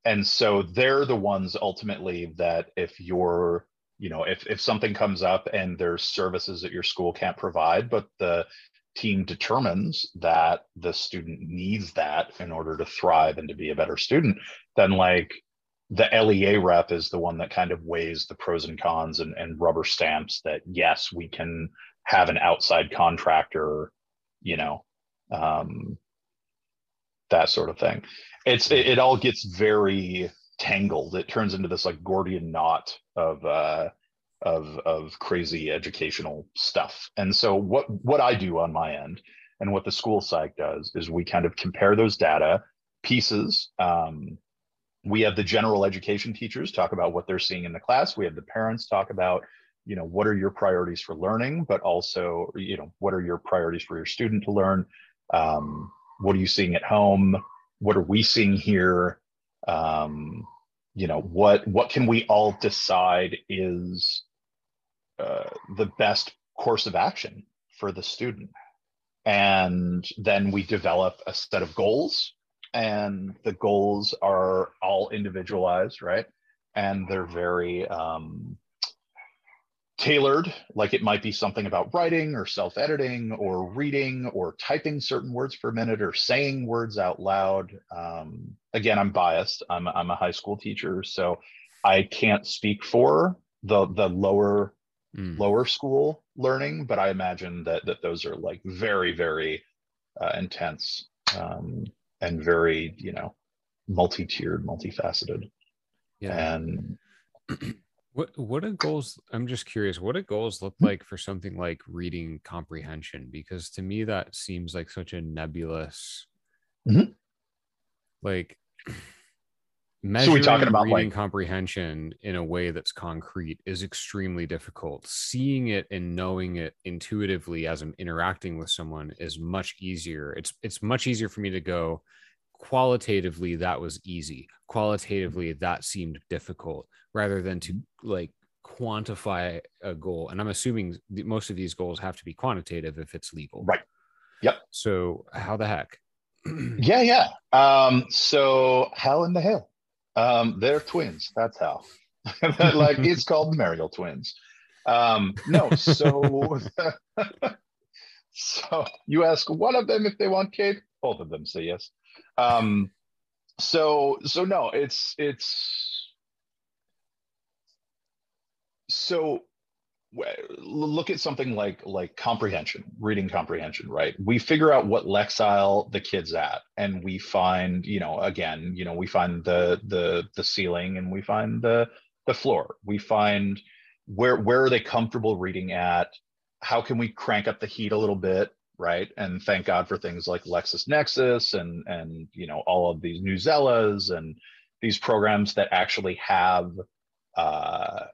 and so they're the ones ultimately that if you're you know if, if something comes up and there's services that your school can't provide but the team determines that the student needs that in order to thrive and to be a better student then like the lea rep is the one that kind of weighs the pros and cons and, and rubber stamps that yes we can have an outside contractor you know um, that sort of thing. It's it, it all gets very tangled. It turns into this like Gordian knot of uh, of of crazy educational stuff. And so what what I do on my end and what the school psych does is we kind of compare those data pieces. Um, we have the general education teachers talk about what they're seeing in the class. We have the parents talk about you know what are your priorities for learning but also you know what are your priorities for your student to learn um, what are you seeing at home what are we seeing here um, you know what what can we all decide is uh, the best course of action for the student? And then we develop a set of goals and the goals are all individualized right? And they're very um, tailored like it might be something about writing or self-editing or reading or typing certain words per minute or saying words out loud. Um, again i'm biased. I'm, I'm a high school teacher so i can't speak for the the lower mm. lower school learning but i imagine that that those are like very very uh, intense um, and very you know multi-tiered multifaceted. Yeah. And What what do goals? I'm just curious. What do goals look hmm. like for something like reading comprehension? Because to me, that seems like such a nebulous. Mm-hmm. Like Measuring so we talking about reading like comprehension in a way that's concrete is extremely difficult. Seeing it and knowing it intuitively as I'm interacting with someone is much easier. It's it's much easier for me to go qualitatively that was easy. Qualitatively that seemed difficult rather than to like quantify a goal. And I'm assuming most of these goals have to be quantitative if it's legal. Right. Yep. So how the heck? yeah, yeah. Um, so hell and the Hale. Um, they're twins. That's how. like it's called the Mariel twins. Um, no, so so you ask one of them if they want cake. Both of them say yes. Um, so so no, it's it's so look at something like like comprehension reading comprehension right? We figure out what lexile the kids at and we find you know again you know we find the the the ceiling and we find the the floor. We find where where are they comfortable reading at? How can we crank up the heat a little bit right and thank god for things like lexisnexis and and you know all of these Newselas and these programs that actually have uh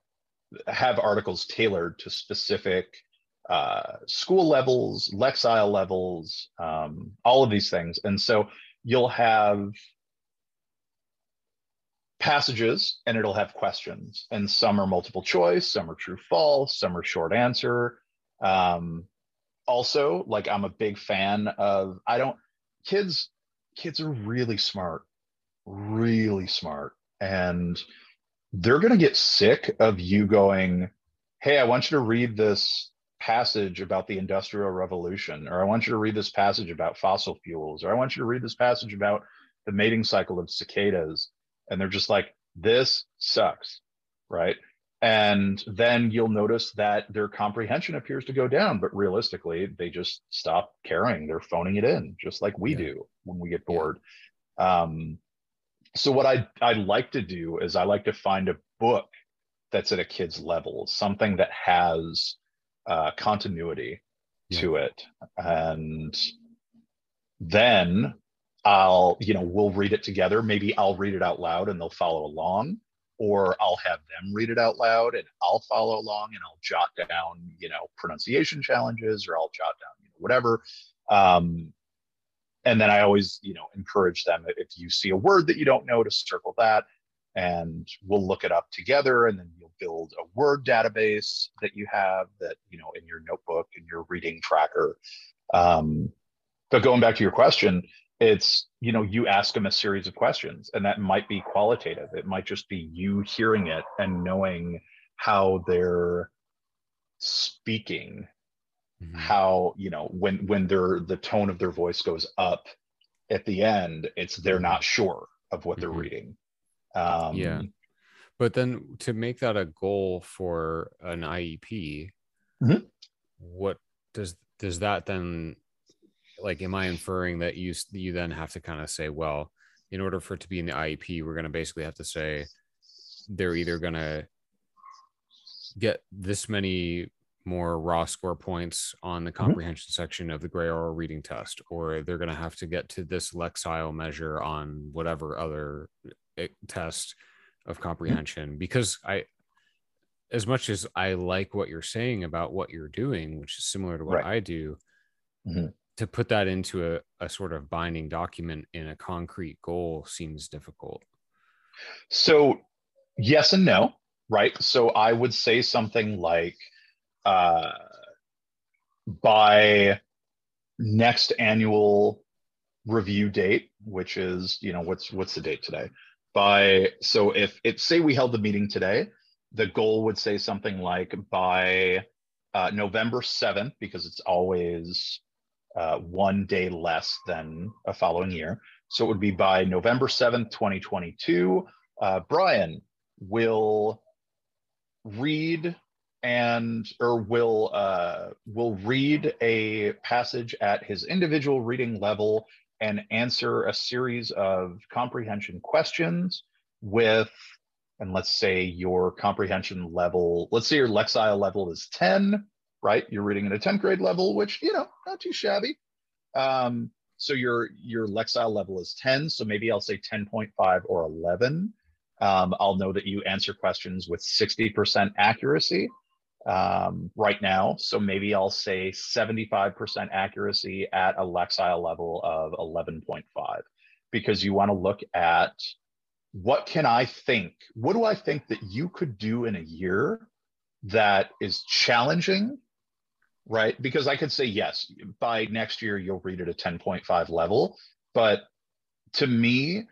have articles tailored to specific uh, school levels, Lexile levels, um, all of these things. And so you'll have passages and it'll have questions and some are multiple choice, some are true false, some are short answer. Um, also, like I'm a big fan of, I don't, kids, kids are really smart, really smart. And they're going to get sick of you going, Hey, I want you to read this passage about the Industrial Revolution, or I want you to read this passage about fossil fuels, or I want you to read this passage about the mating cycle of cicadas. And they're just like, This sucks. Right. And then you'll notice that their comprehension appears to go down, but realistically, they just stop caring. They're phoning it in, just like we yeah. do when we get bored. Yeah. Um, so what I I like to do is I like to find a book that's at a kid's level, something that has uh, continuity yeah. to it, and then I'll you know we'll read it together. Maybe I'll read it out loud and they'll follow along, or I'll have them read it out loud and I'll follow along and I'll jot down you know pronunciation challenges or I'll jot down you know, whatever. Um, and then I always, you know, encourage them if you see a word that you don't know to circle that and we'll look it up together and then you'll build a word database that you have that, you know, in your notebook and your reading tracker. Um, but going back to your question, it's, you know, you ask them a series of questions and that might be qualitative. It might just be you hearing it and knowing how they're speaking mm-hmm. how you know when when their the tone of their voice goes up at the end it's they're mm-hmm. not sure of what they're mm-hmm. reading um yeah but then to make that a goal for an iep mm-hmm. what does does that then like am i inferring that you you then have to kind of say well in order for it to be in the iep we're going to basically have to say they're either going to get this many more raw score points on the mm-hmm. comprehension mm-hmm. section of the gray oral reading test, or they're going to have to get to this Lexile measure on whatever other eh, test of mm-hmm. comprehension. Mm-hmm. Because I, as much as I like what you're saying about what you're doing, which is similar to what right. I do, mm-hmm. To put that into a, a sort of binding document in a concrete goal seems difficult. So, yes and no, right? So, I would say something like, uh, by next annual review date, which is you know what's what's the date today? By so if it say we held the meeting today, the goal would say something like by uh, November seventh, because it's always uh, one day less than a following year. So it would be by November seventh, twenty twenty two. Uh, Brian will read and or will uh, will read a passage at his individual reading level and answer a series of comprehension questions with and let's say your comprehension level let's say your lexile level is 10 right you're reading at a 10th grade level which you know not too shabby um, So your your Lexile level is 10. So maybe I'll say 10.5 or 11. Um, I'll know that you answer questions with 60% accuracy um, right now. So maybe I'll say 75% accuracy at a Lexile level of 11.5 because you want to look at what can I think? What do I think that you could do in a year that is challenging, right? Because I could say, yes, by next year, you'll read at a 10.5 level. But to me,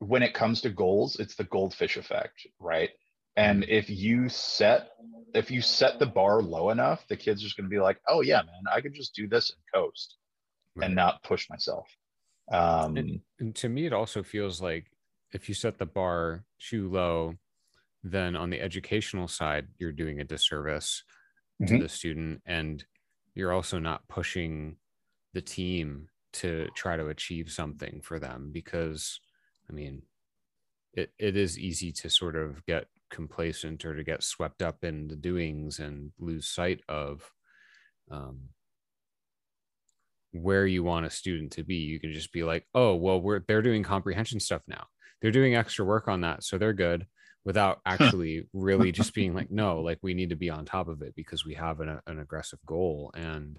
when it comes to goals, it's the goldfish effect, right? And mm-hmm. if you set if you set the bar low enough, the kids are just going to be like, "Oh yeah, man, I could just do this and coast, right. and not push myself." Um, and, and to me, it also feels like if you set the bar too low, then on the educational side, you're doing a disservice mm-hmm. to the student, and you're also not pushing the team to try to achieve something for them because, I mean, it, it is easy to sort of get complacent or to get swept up in the doings and lose sight of um, where you want a student to be. You can just be like, oh, well, we're they're doing comprehension stuff now. They're doing extra work on that, so they're good. Without actually really just being like, no, like we need to be on top of it because we have an, an aggressive goal and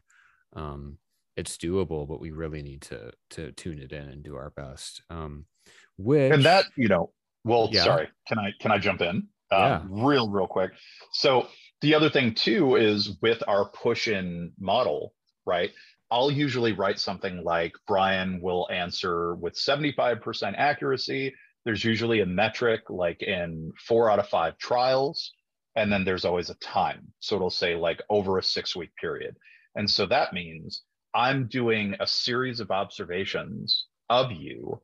um, it's doable, but we really need to to tune it in and do our best. Um, which and that you know, well, yeah. sorry, can I can I jump in? yeah. Um, real real quick so the other thing too is with our push in model right i'll usually write something like brian will answer with 75% accuracy there's usually a metric like in four out of five trials and then there's always a time. So it'll say like over a six week period. And so that means i'm doing a series of observations of you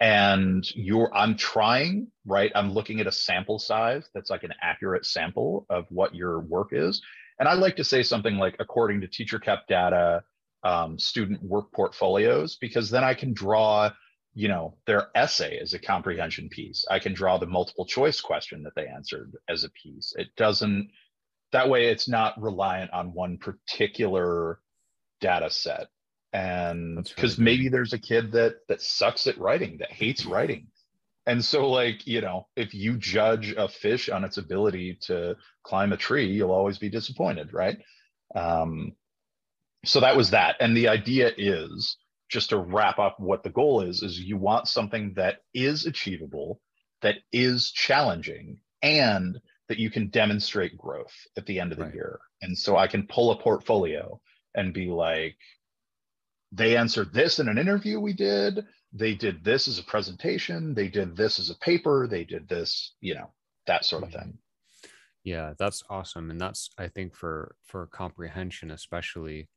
and you're i'm trying right? I'm looking at a sample size that's like an accurate sample of what your work is. And i like to say something like according to teacher kept data um, student work portfolios because then i can draw you know their essay as a comprehension piece. I can draw the multiple choice question that they answered as a piece. It doesn't that way it's not reliant on one particular data set. And because really maybe there's a kid that that sucks at writing that hates writing. And so like you know if you judge a fish on its ability to climb a tree you'll always be disappointed right? Um, so that was that. And the idea is just to wrap up what the goal is is you want something that is achievable that is challenging and that you can demonstrate growth at the end of the right. year. And so i can pull a portfolio and be like they answered this in an interview we did. They did this as a presentation. They did this as a paper. They did this you know that sort of thing. Yeah that's awesome. And that's i think for for comprehension especially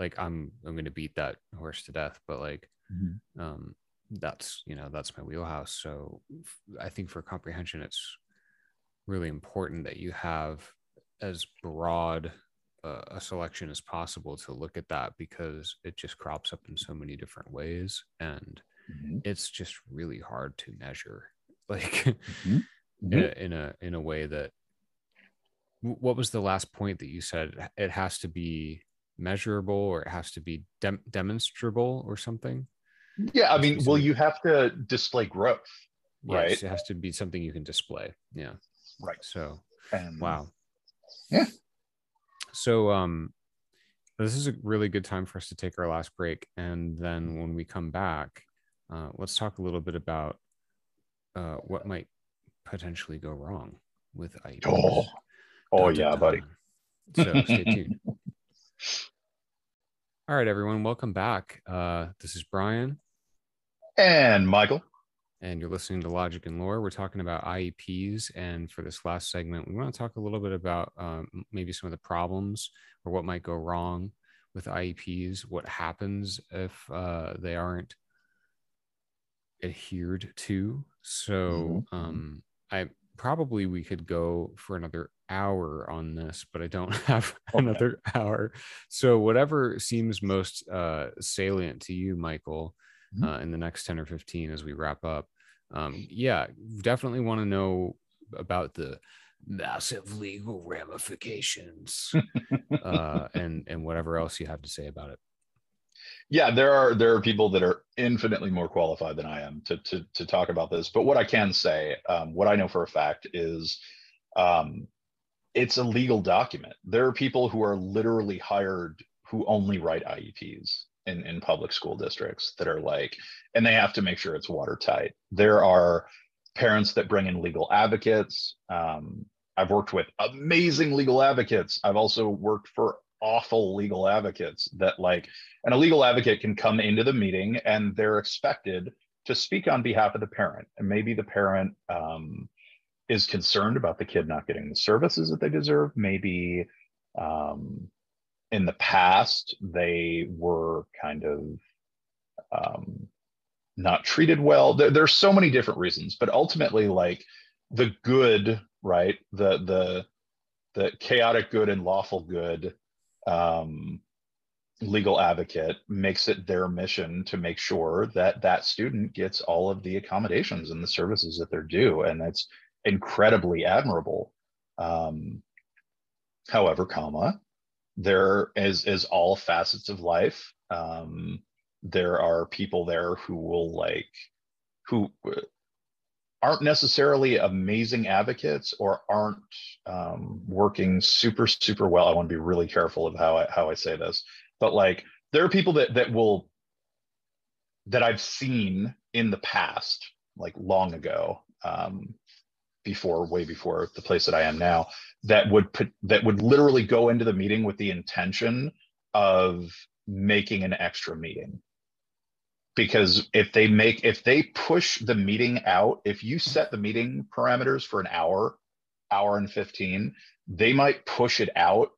like i'm i'm going to beat that horse to death but like mm-hmm. um that's you know that's my wheelhouse so i think for comprehension it's really important that you have as broad uh, a selection as possible to look at that because it just crops up in so many different ways and mm-hmm. it's just really hard to measure like mm-hmm. Mm-hmm. In, a, in a in a way that what was the last point that you said it has to be measurable or it has to be dem- demonstrable or something? Yeah i mean well you have to display growth right? Yes, it has to be something you can display yeah. Right. So wow. Yeah. So um this is a really good time for us to take our last break and then when we come back uh, let's talk a little bit about uh, what might potentially go wrong with IEPs. Oh, oh yeah, buddy. So stay tuned. All right, everyone, welcome back. Uh, this is Brian and Michael and you're listening to Logic and Lore. We're talking about IEPs. And for this last segment, we want to talk a little bit about um, maybe some of the problems or what might go wrong with IEPs, what happens if uh, they aren't adhered to. So mm-hmm. um, I probably we could go for another hour on this, but I don't have okay. another hour. So whatever seems most uh, salient to you, Michael, mm-hmm. uh, in the next 10 or 15 as we wrap up. Um, yeah, definitely want to know about the massive legal ramifications uh, and and whatever else you have to say about it. yeah, there are there are people that are infinitely more qualified than I am to to to talk about this. But what I can say, um, what I know for a fact is, um, it's a legal document. There are people who are literally hired who only write IEPs in in public school districts that are like, and they have to make sure it's watertight. There are parents that bring in legal advocates. Um, I've worked with amazing legal advocates. I've also worked for awful legal advocates that like and a legal advocate can come into the meeting and they're expected to speak on behalf of the parent and maybe the parent um, is concerned about the kid not getting the services that they deserve. Maybe um, in the past they were kind of um, not treated well. There, there's so many different reasons but ultimately like the good right? The the the chaotic good and lawful good um, legal advocate makes it their mission to make sure that that student gets all of the accommodations and the services that they're due. And that's incredibly admirable. Um, however comma there is is all facets of life. Um, there are people there who will like who aren't necessarily amazing advocates or aren't um, working super super well. I want to be really careful of how i how i say this but like there are people that that will that i've seen in the past like long ago um, before way before the place that i am now that would put that would literally go into the meeting with the intention of making an extra meeting. Because if they make if they push the meeting out if you set the meeting parameters for an hour hour and 15 they might push it out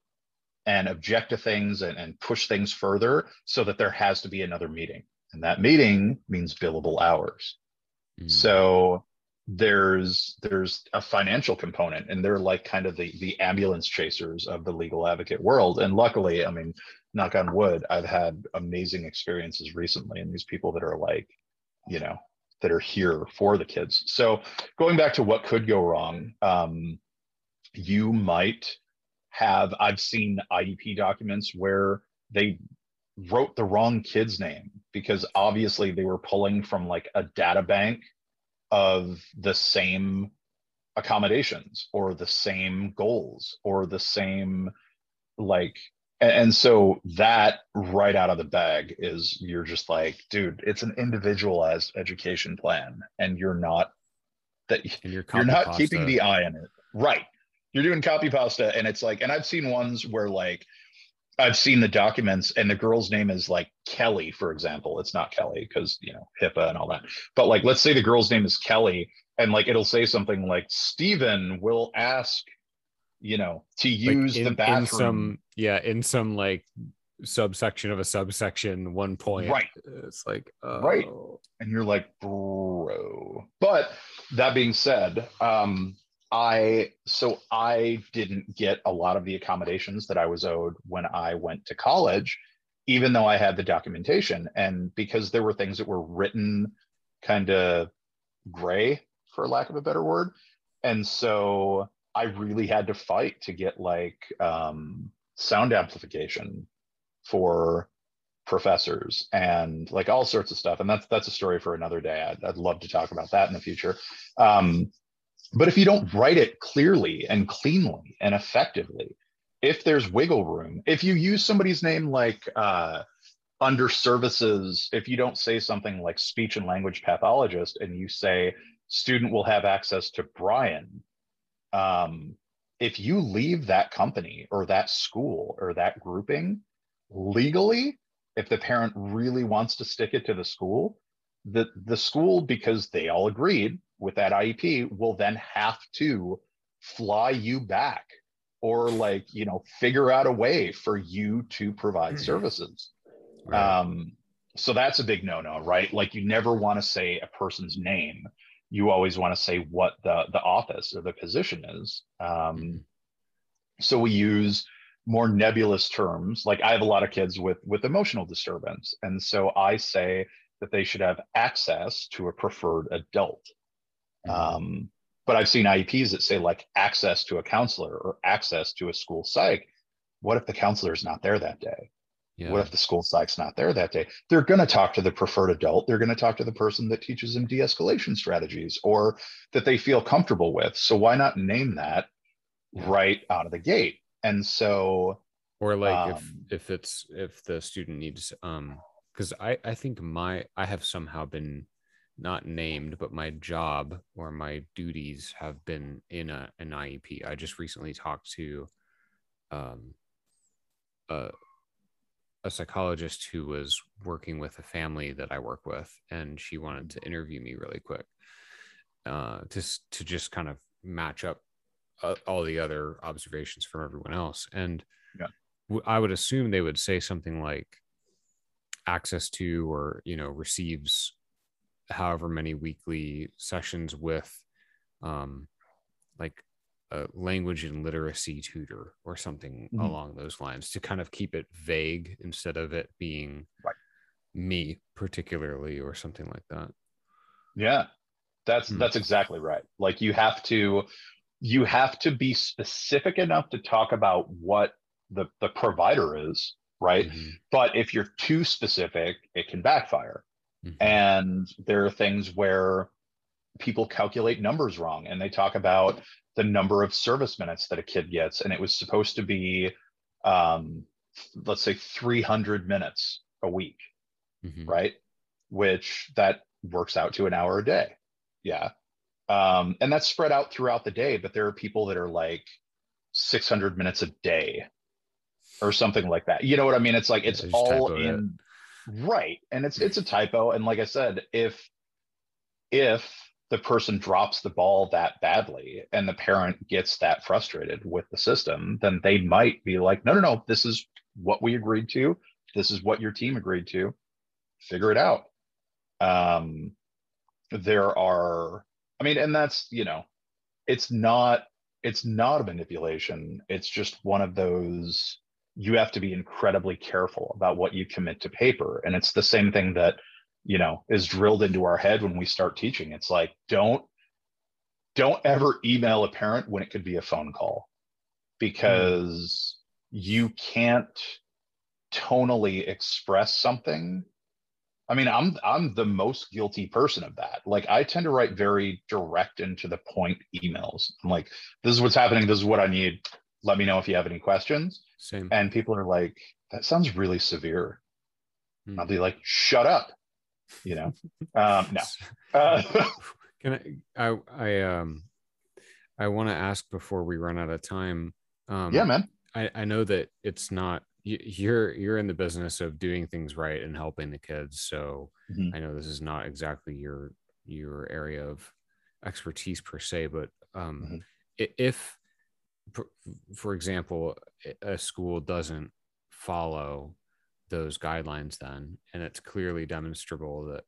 and object to things and, and push things further so that there has to be another meeting. And that meeting means billable hours. Mm. so there's there's a financial component and they're like kind of the the ambulance chasers of the legal advocate world and luckily i mean knock on wood, I've had amazing experiences recently, and these people that are like, you know, that are here for the kids. So going back to what could go wrong, um, you might have. I've seen IEP documents where they wrote the wrong kid's name because obviously they were pulling from like a data bank of the same accommodations or the same goals or the same like and, so that right out of the bag is you're just like dude it's an individualized education plan and you're not that you're, you're not pasta. keeping the eye on it right you're doing copy pasta and it's like and i've seen ones where like I've seen the documents and the girl's name is like Kelly, for example. It's not Kelly because, you know, HIPAA and all that. But like, let's say the girl's name is Kelly and like it'll say something like Stephen will ask you know, to use like in, the bathroom. In some, yeah, in some like subsection of a subsection, one point. Right. It's like, oh. right. And you're like, bro. But that being said, um, I so I didn't get a lot of the accommodations that I was owed when I went to college, even though I had the documentation. And because there were things that were written kind of gray, for lack of a better word. And so I really had to fight to get like um, sound amplification for professors and like all sorts of stuff. And that's that's a story for another day. I'd, I'd love to talk about that in the future. Um, but if you don't write it clearly and cleanly and effectively, if there's wiggle room, if you use somebody's name like uh, under services, if you don't say something like speech and language pathologist and you say student will have access to Brian, um, if you leave that company or that school or that grouping legally, if the parent really wants to stick it to the school, the, the school, because they all agreed with that IEP, will then have to fly you back or like, you know, figure out a way for you to provide mm-hmm. services. Right. Um, so that's a big no-no, right? Like you never want to say a person's name you always want to say what the the office or the position is. Um, mm-hmm. so we use more nebulous terms. Like I have a lot of kids with with emotional disturbance, and so I say that they should have access to a preferred adult. Mm-hmm. Um, but I've seen IEPs that say like access to a counselor or access to a school psych. What if the counselor is not there that day? Yeah. What if the school psych's not there that day? They're going to talk to the preferred adult. They're going to talk to the person that teaches them de escalation strategies or that they feel comfortable with. So why not name that Yeah. right out of the gate? And so, or like Um, if if it's if the student needs um because i i think my i have somehow been not named but my job or my duties have been in a an iep i just recently talked to um a, a psychologist who was working with a family that i work with and she wanted to interview me really quick uh to to just kind of match up uh, all the other observations from everyone else and Yeah. w- I would assume they would say something like access to or you know receives however many weekly sessions with um like a language and literacy tutor or something Mhm. along those lines to kind of keep it vague instead of it being Right. me particularly or something like that yeah, that's Hmm. that's exactly right. Like you have to you have to be specific enough to talk about what the the provider is, right? Mhm. But if you're too specific, it can backfire. Mhm. and there are things where people calculate numbers wrong and they talk about the number of service minutes that a kid gets and it was supposed to be um, let's say 300 minutes a week Mhm. right which that works out to an hour a day yeah um, and that's spread out throughout the day but there are people that are like 600 minutes a day or something like that you know what i mean it's like it's all in. it. Right. And it's it's a typo. And like i said if if the person drops the ball that badly and the parent gets that frustrated with the system then they might be like no no no this is what we agreed to. This is what your team agreed to. Figure it out. Um there are i mean and that's you know it's not it's not a manipulation. It's just one of those you have to be incredibly careful about what you commit to paper. And it's the same thing that you know is drilled into our head when we start teaching. It's like don't don't ever email a parent when it could be a phone call because you can't tonally express something. I mean i'm i'm the most guilty person of that. Like i tend to write very direct and to the point emails. I'm like this is what's happening. This is what i need let me know if you have any questions same and people are like that sounds really severe Hmm. i'll be like shut up you know um no uh, Can I? I I um, I want to ask before we run out of time. Um, yeah man I I know that it's not you, you're you're in the business of doing things right and helping the kids. So Mhm. I know this is not exactly your your area of expertise per se, but um, Mhm. if, for, example, a school doesn't follow those guidelines, then and it's clearly demonstrable that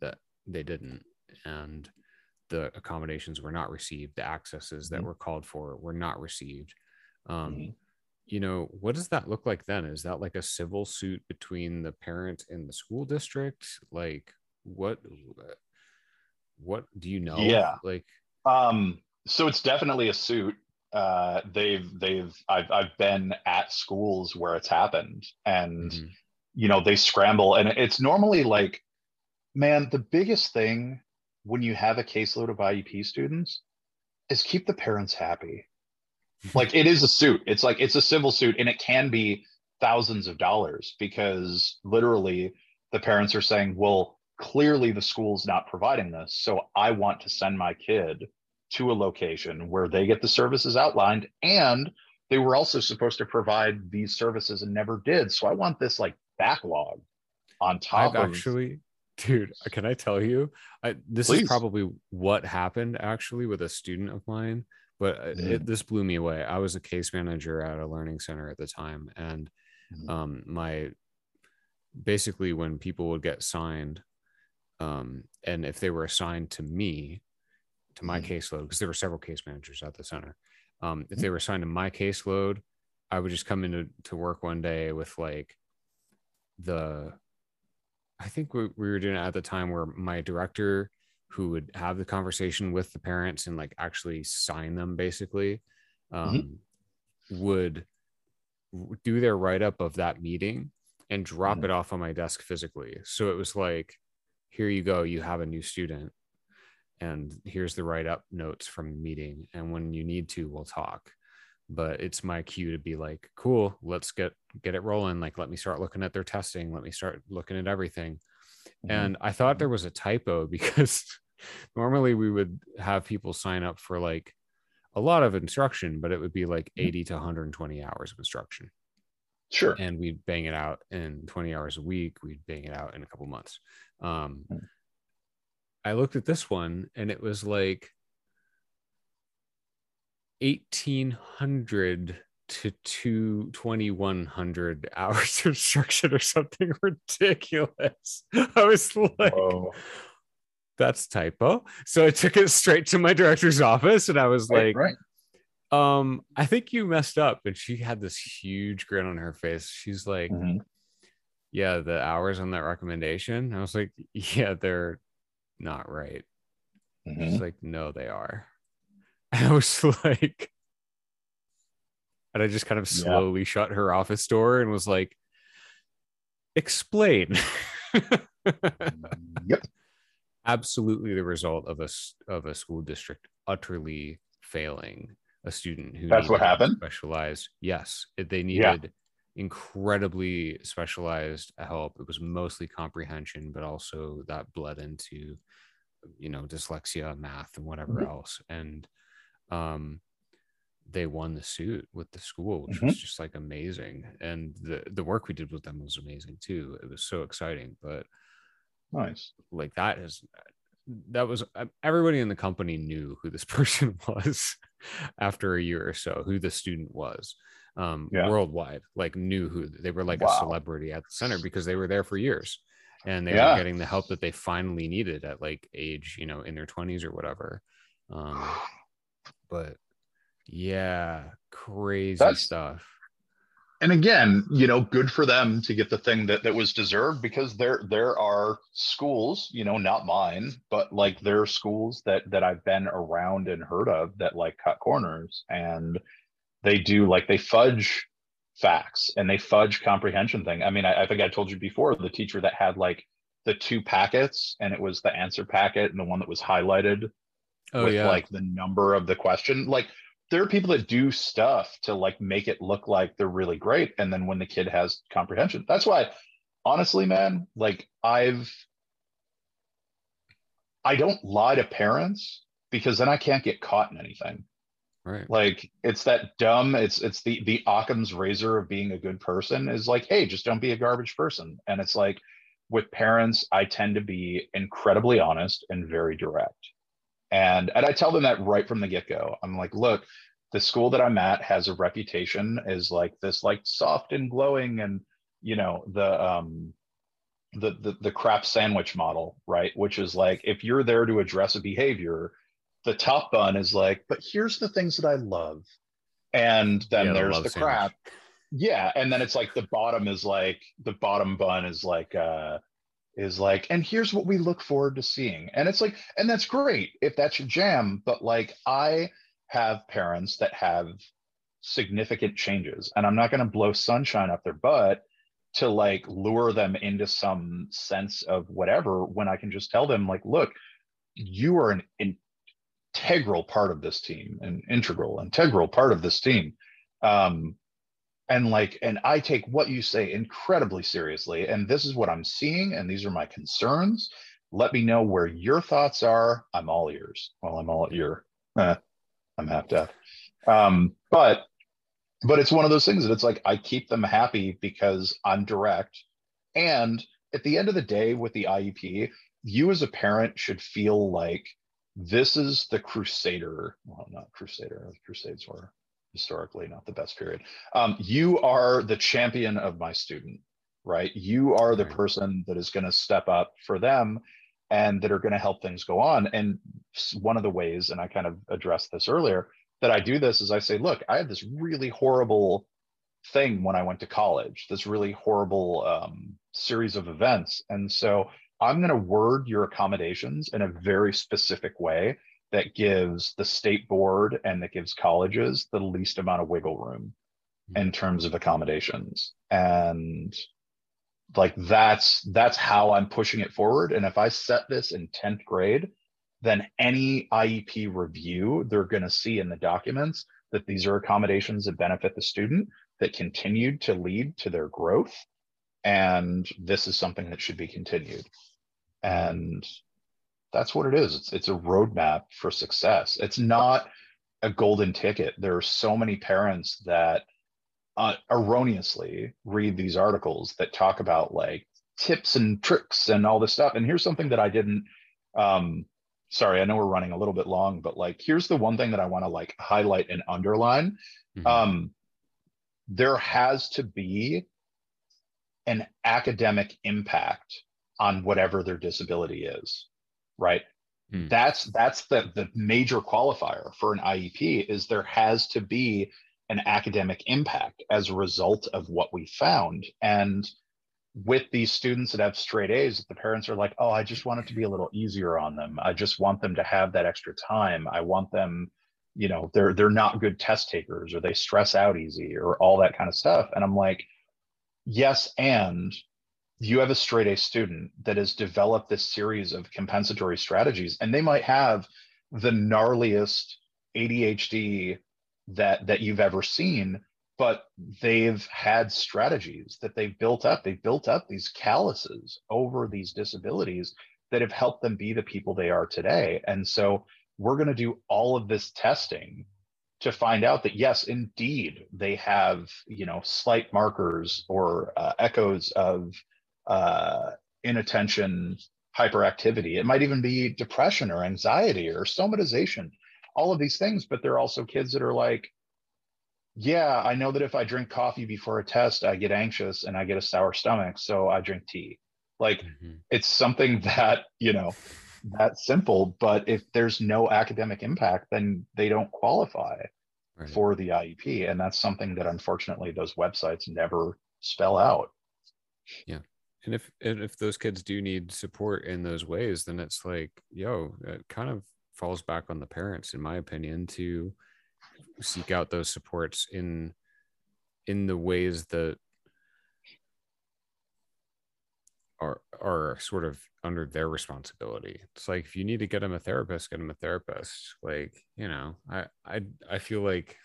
that they didn't, and the accommodations were not received, the accesses that Mhm. were called for were not received. Um, Mhm. You know, what does that look like then? Is that like a civil suit between the parent and the school district? Like, what? What do you know? Yeah. Like, Um, so it's definitely a suit. Uh, they've they've I've I've been at schools where it's happened, and mhm, you know they scramble, and it's normally like, man, the biggest thing when you have a caseload of IEP students is keep the parents happy. like it is a suit. It's like it's a civil suit, and it can be thousands of dollars because literally the parents are saying, well, clearly the school's not providing this, so I want to send my kid to a location where they get the services outlined and they were also supposed to provide these services and never did so i want this like backlog on top I've of actually, dude, can I tell you? I, this Please. is probably what happened actually with a student of mine, but Mhm. it, this blew me away. I was a case manager at a learning center at the time, and Mhm. um, my basically when people would get signed, um, and if they were assigned to me, to my Mhm. caseload, because there were several case managers at the center. Um, if Mm-hmm. they were assigned to my caseload, I would just come into to work one day with like the I think we, we were doing it at the time where my director who would have the conversation with the parents and like actually sign them basically um, would do their write up of that meeting and drop Mhm. it off on my desk physically. So it was like, here you go, you have a new student, and here's the write up notes from the meeting. And when you need to, we'll talk. But it's my cue to be like, cool, let's get get it rolling. Like, let me start looking at their testing. Let me start looking at everything. Mhm. And I thought there was a typo because normally we would have people sign up for like a lot of instruction, but it would be like Mhm. 80 to 120 hours of instruction sure. and we'd bang it out in 20 hours a week we'd bang it out in a couple months um Hmm. I looked at this one and it was like 1800 to 2 2100 hours of instruction or something ridiculous i was like Whoa. that's typo so i took it straight to my director's office and i was Right, like right. um i think you messed up and she had this huge grin on her face she's like Mhm. yeah the hours on that recommendation i was like yeah they're not right Mhm. she's like no they are and i was like and i just kind of Yeah. slowly shut her office door and was like explain Yep. absolutely the result of a of a school district utterly failing a student who That's what happened? specialized yes they Yeah. Incredibly specialized help it was mostly comprehension but also that bled into you know dyslexia math and whatever Mhm. else and um they won the suit with the school which Mm-hmm. was just like amazing and the the work we did with them was amazing too it was so exciting but Nice. like that is that was uh, everybody in the company knew who this person was after a year or so who the student was um Yeah. worldwide like knew who they were like a celebrity at the center because they were there for years and they Yeah. were getting the help that they finally needed at like age you know in their 20s or whatever um but yeah crazy That's- stuff and again, you know, good for them to get the thing that, that was deserved because there there are schools, you know, not mine, but like there are schools that that I've been around and heard of that like cut corners and they do like they fudge facts and they fudge comprehension thing. I mean, I, I think I told you before the teacher that had like the two packets and it was the answer packet and the one that was highlighted oh with yeah like the number of the question. Like there are people that do stuff to like make it look like they're really great. And then when the kid has comprehension, that's why honestly, man, like I've I don't lie to parents because then I can't get caught in anything. Right Like it's that dumb, it's it's the the Occam's razor of being a good person is like, hey, just don't be a garbage person. And it's like with parents, I tend to be incredibly honest and very direct. And and I tell them that right from the get-go. I'm like, look, the school that I'm at has a reputation as like this like soft and glowing and you know the um the, the the crap sandwich model, right? Which is like if you're there to address a behavior, the top bun is like, but here's the things that I love. And then Yeah, there's the crap. Yeah. And then it's like the bottom is like the bottom bun is like uh is like, and here's what we look forward to seeing. And it's like, and that's great if that's your jam, but like I have parents that have significant changes and I'm not going to blow sunshine up their butt to like lure them into some sense of whatever when I can just tell them like, look, you are an integral part of this team, an integral, integral part of this team. Um, and like, and I take what you say incredibly seriously. And this is what I'm seeing, and these are my concerns. Let me know where your thoughts are. I'm all ears. Well, I'm all ear. Eh, I'm half deaf. Um, but but it's one of those things that it's like I keep them happy because I'm direct. And at the end of the day, with the IEP, you as a parent should feel like this is the crusader. Well, not crusader. Crusades were historically not the best period. Um, you are the champion of my student, right? You are the person that is going to step up for them and that are going to help things go on. And one of the ways, and I kind of addressed this earlier, that I do this is I say, look, I had this really horrible thing when I went to college, this really horrible um, series of events. And so I'm going to word your accommodations in a very specific way that gives the state board and that gives colleges the least amount of wiggle room hmm. in terms of accommodations. And like that's that's how i'm pushing it forward. And if i set this in 10th grade then any iep review they're going to see in the documents that these are accommodations that benefit the student that continued to lead to their growth. And this is something that should be continued and that's what it is it's, it's a roadmap for success it's not a golden ticket there are so many parents that uh, erroneously read these articles that talk about like tips and tricks and all this stuff. And here's something that I didn't. Um, sorry, I know we're running a little bit long, but like here's the one thing that I want to like highlight and underline. Mm-hmm. Um, there has to be an academic impact on whatever their disability is, right? Mm. That's that's the the major qualifier for an IEP is there has to be an academic impact as a result of what we found. And with these students that have straight A's, the parents are like, oh, I just want it to be a little easier on them. I just want them to have that extra time. I want them, you know, they're they're not good test takers or they stress out easy or all that kind of stuff. And I'm like, yes, and you have a straight A student that has developed this series of compensatory strategies, and they might have the gnarliest ADHD that that you've ever seen but they've had strategies that they've built up. They've built up these calluses over these disabilities that have helped them be the people they are today. And so we're going to do all of this testing to find out that yes indeed they have you know slight markers or uh, echoes of uh, inattention hyperactivity it might even be depression or anxiety or somatization all of these things but there are also kids that are like yeah i know that if i drink coffee before a test i get anxious and i get a sour stomach so i drink tea like mm-hmm. it's something that you know that simple but if there's no academic impact then they don't qualify right. for the iep and that's something that unfortunately those websites never spell out yeah and if and if those kids do need support in those ways then it's like yo it kind of falls back on the parents in my opinion to seek out those supports in in the ways that are are sort of under their responsibility. It's like if you need to get them a therapist, get them a therapist. Like, you know, I I I feel like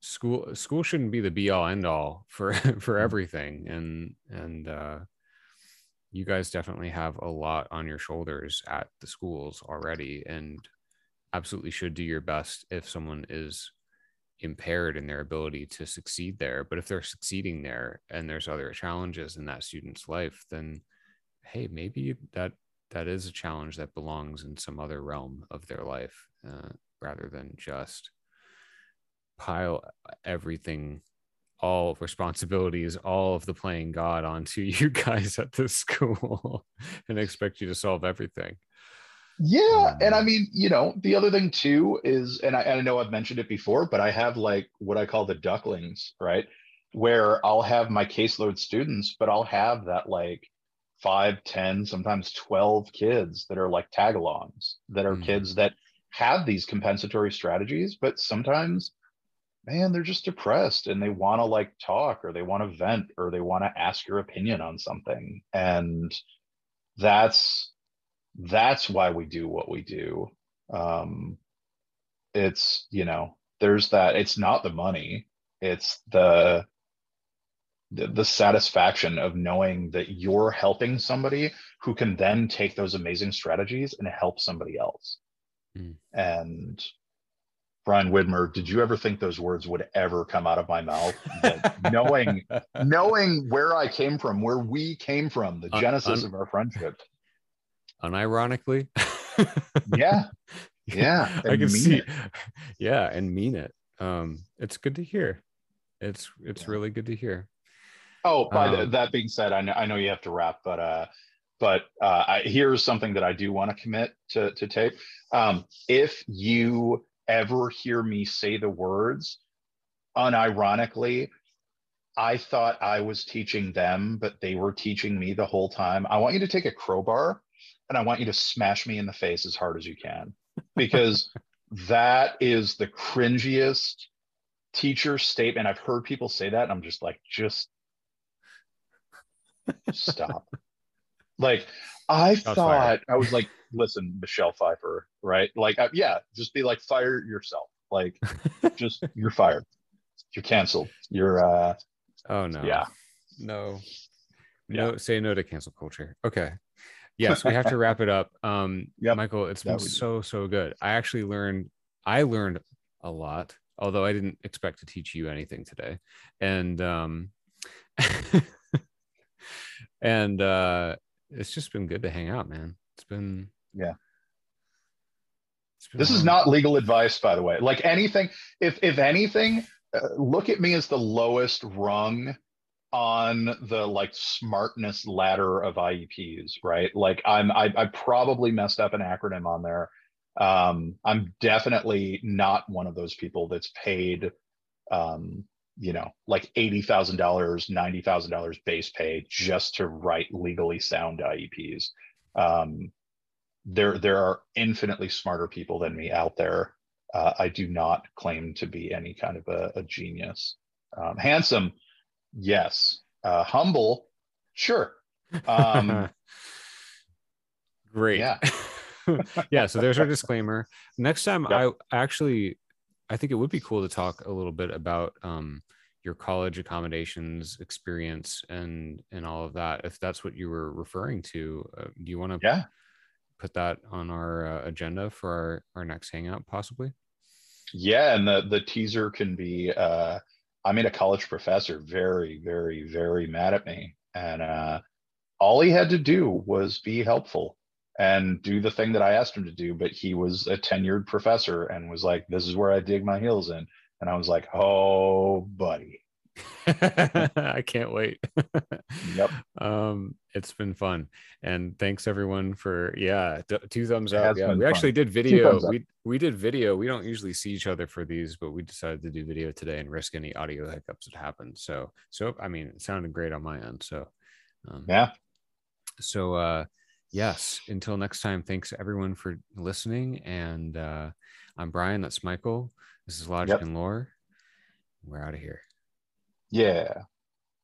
school school shouldn't be the be all end all for for mm-hmm. everything and and uh you guys definitely have a lot on your shoulders at the schools already and absolutely should do your best if someone is impaired in their ability to succeed there but if they're succeeding there and there's other challenges in that student's life then hey maybe that that is a challenge that belongs in some other realm of their life uh, rather than just pile everything all responsibilities, all of the playing God onto you guys at the school and expect you to solve everything. Yeah. Um, and I mean, you know, the other thing too is, and I, and I know I've mentioned it before, but I have like what I call the ducklings, right? Where I'll have my caseload students, but I'll have that like five, 10, sometimes 12 kids that are like tagalongs, that are mm-hmm. kids that have these compensatory strategies, but sometimes man, they're just depressed and they want to like talk or they want to vent or they want to ask your opinion on something. And that's that's why we do what we do. Um it's, you know, there's that it's not the money, it's the the, the satisfaction of knowing that you're helping somebody who can then take those amazing strategies and help somebody else. Mm. And Brian Widmer, did you ever think those words would ever come out of my mouth? knowing, knowing where I came from, where we came from, the genesis un, of our friendship. Unironically. yeah. Yeah. I can see. It. Yeah, and mean it. Um, it's good to hear. It's it's yeah. really good to hear. Oh, by um, the, that being said, I know I know you have to wrap, but uh, but uh, I, here's something that I do want to commit to to tape. Um, if you ever hear me say the words, unironically, I thought I was teaching them, but they were teaching me the whole time. I want you to take a crowbar and I want you to smash me in the face as hard as you can because that is the cringiest teacher statement. I've heard people say that, and I'm just like, just Stop. like I Shots thought fired. I was like, listen, Michelle Pfeiffer, right? Like, uh, yeah, just be like, fire yourself. Like, just you're fired. You're canceled. You're uh, oh no. yeah. No. Yeah. No, say no to cancel culture. Okay. Yes, we have to wrap it up. Um Yep, Michael, it's that been so, so good. I actually learned I learned a lot, although I didn't expect to teach you anything today. And um and uh it's just been good to hang out, man. It's been Yeah. This is not legal advice, by the way. Like anything, if if anything, uh, look at me as the lowest rung on the like smartness ladder of IEPs, right? Like I'm I, I probably messed up an acronym on there. Um, I'm definitely not one of those people that's paid, um, you know, like eighty thousand dollars, ninety thousand dollars base pay just to write legally sound IEPs. Um, there there are infinitely smarter people than me out there. Uh, I do not claim to be any kind of a, a genius. Um, handsome, yes. Uh, humble, sure. Um, Great. yeah. yeah. So there's our disclaimer. Next time, Yep. I actually, I think it would be cool to talk a little bit about um, your college accommodations experience and and all of that. If that's what you were referring to, uh, do you want to Yeah. Put that on our uh, agenda for our, our next hangout, possibly? Yeah, and the the teaser can be uh I made a college professor very, very, very mad at me. And uh all he had to do was be helpful and do the thing that I asked him to do, but he was a tenured professor and was like, This is where I dig my heels in. And I was like, Oh buddy. I can't wait. Yep. Um, it's been fun, and thanks everyone for yeah, two thumbs up. Yeah, we actually did video. We we did video. We don't usually see each other for these, but we decided to do video today and risk any audio hiccups that happened. So so I mean, it sounded great on my end. So um, Yeah. so uh yes until next time thanks everyone for listening and uh i'm brian that's michael this is logic Yep. and lore we're out of here Yeah.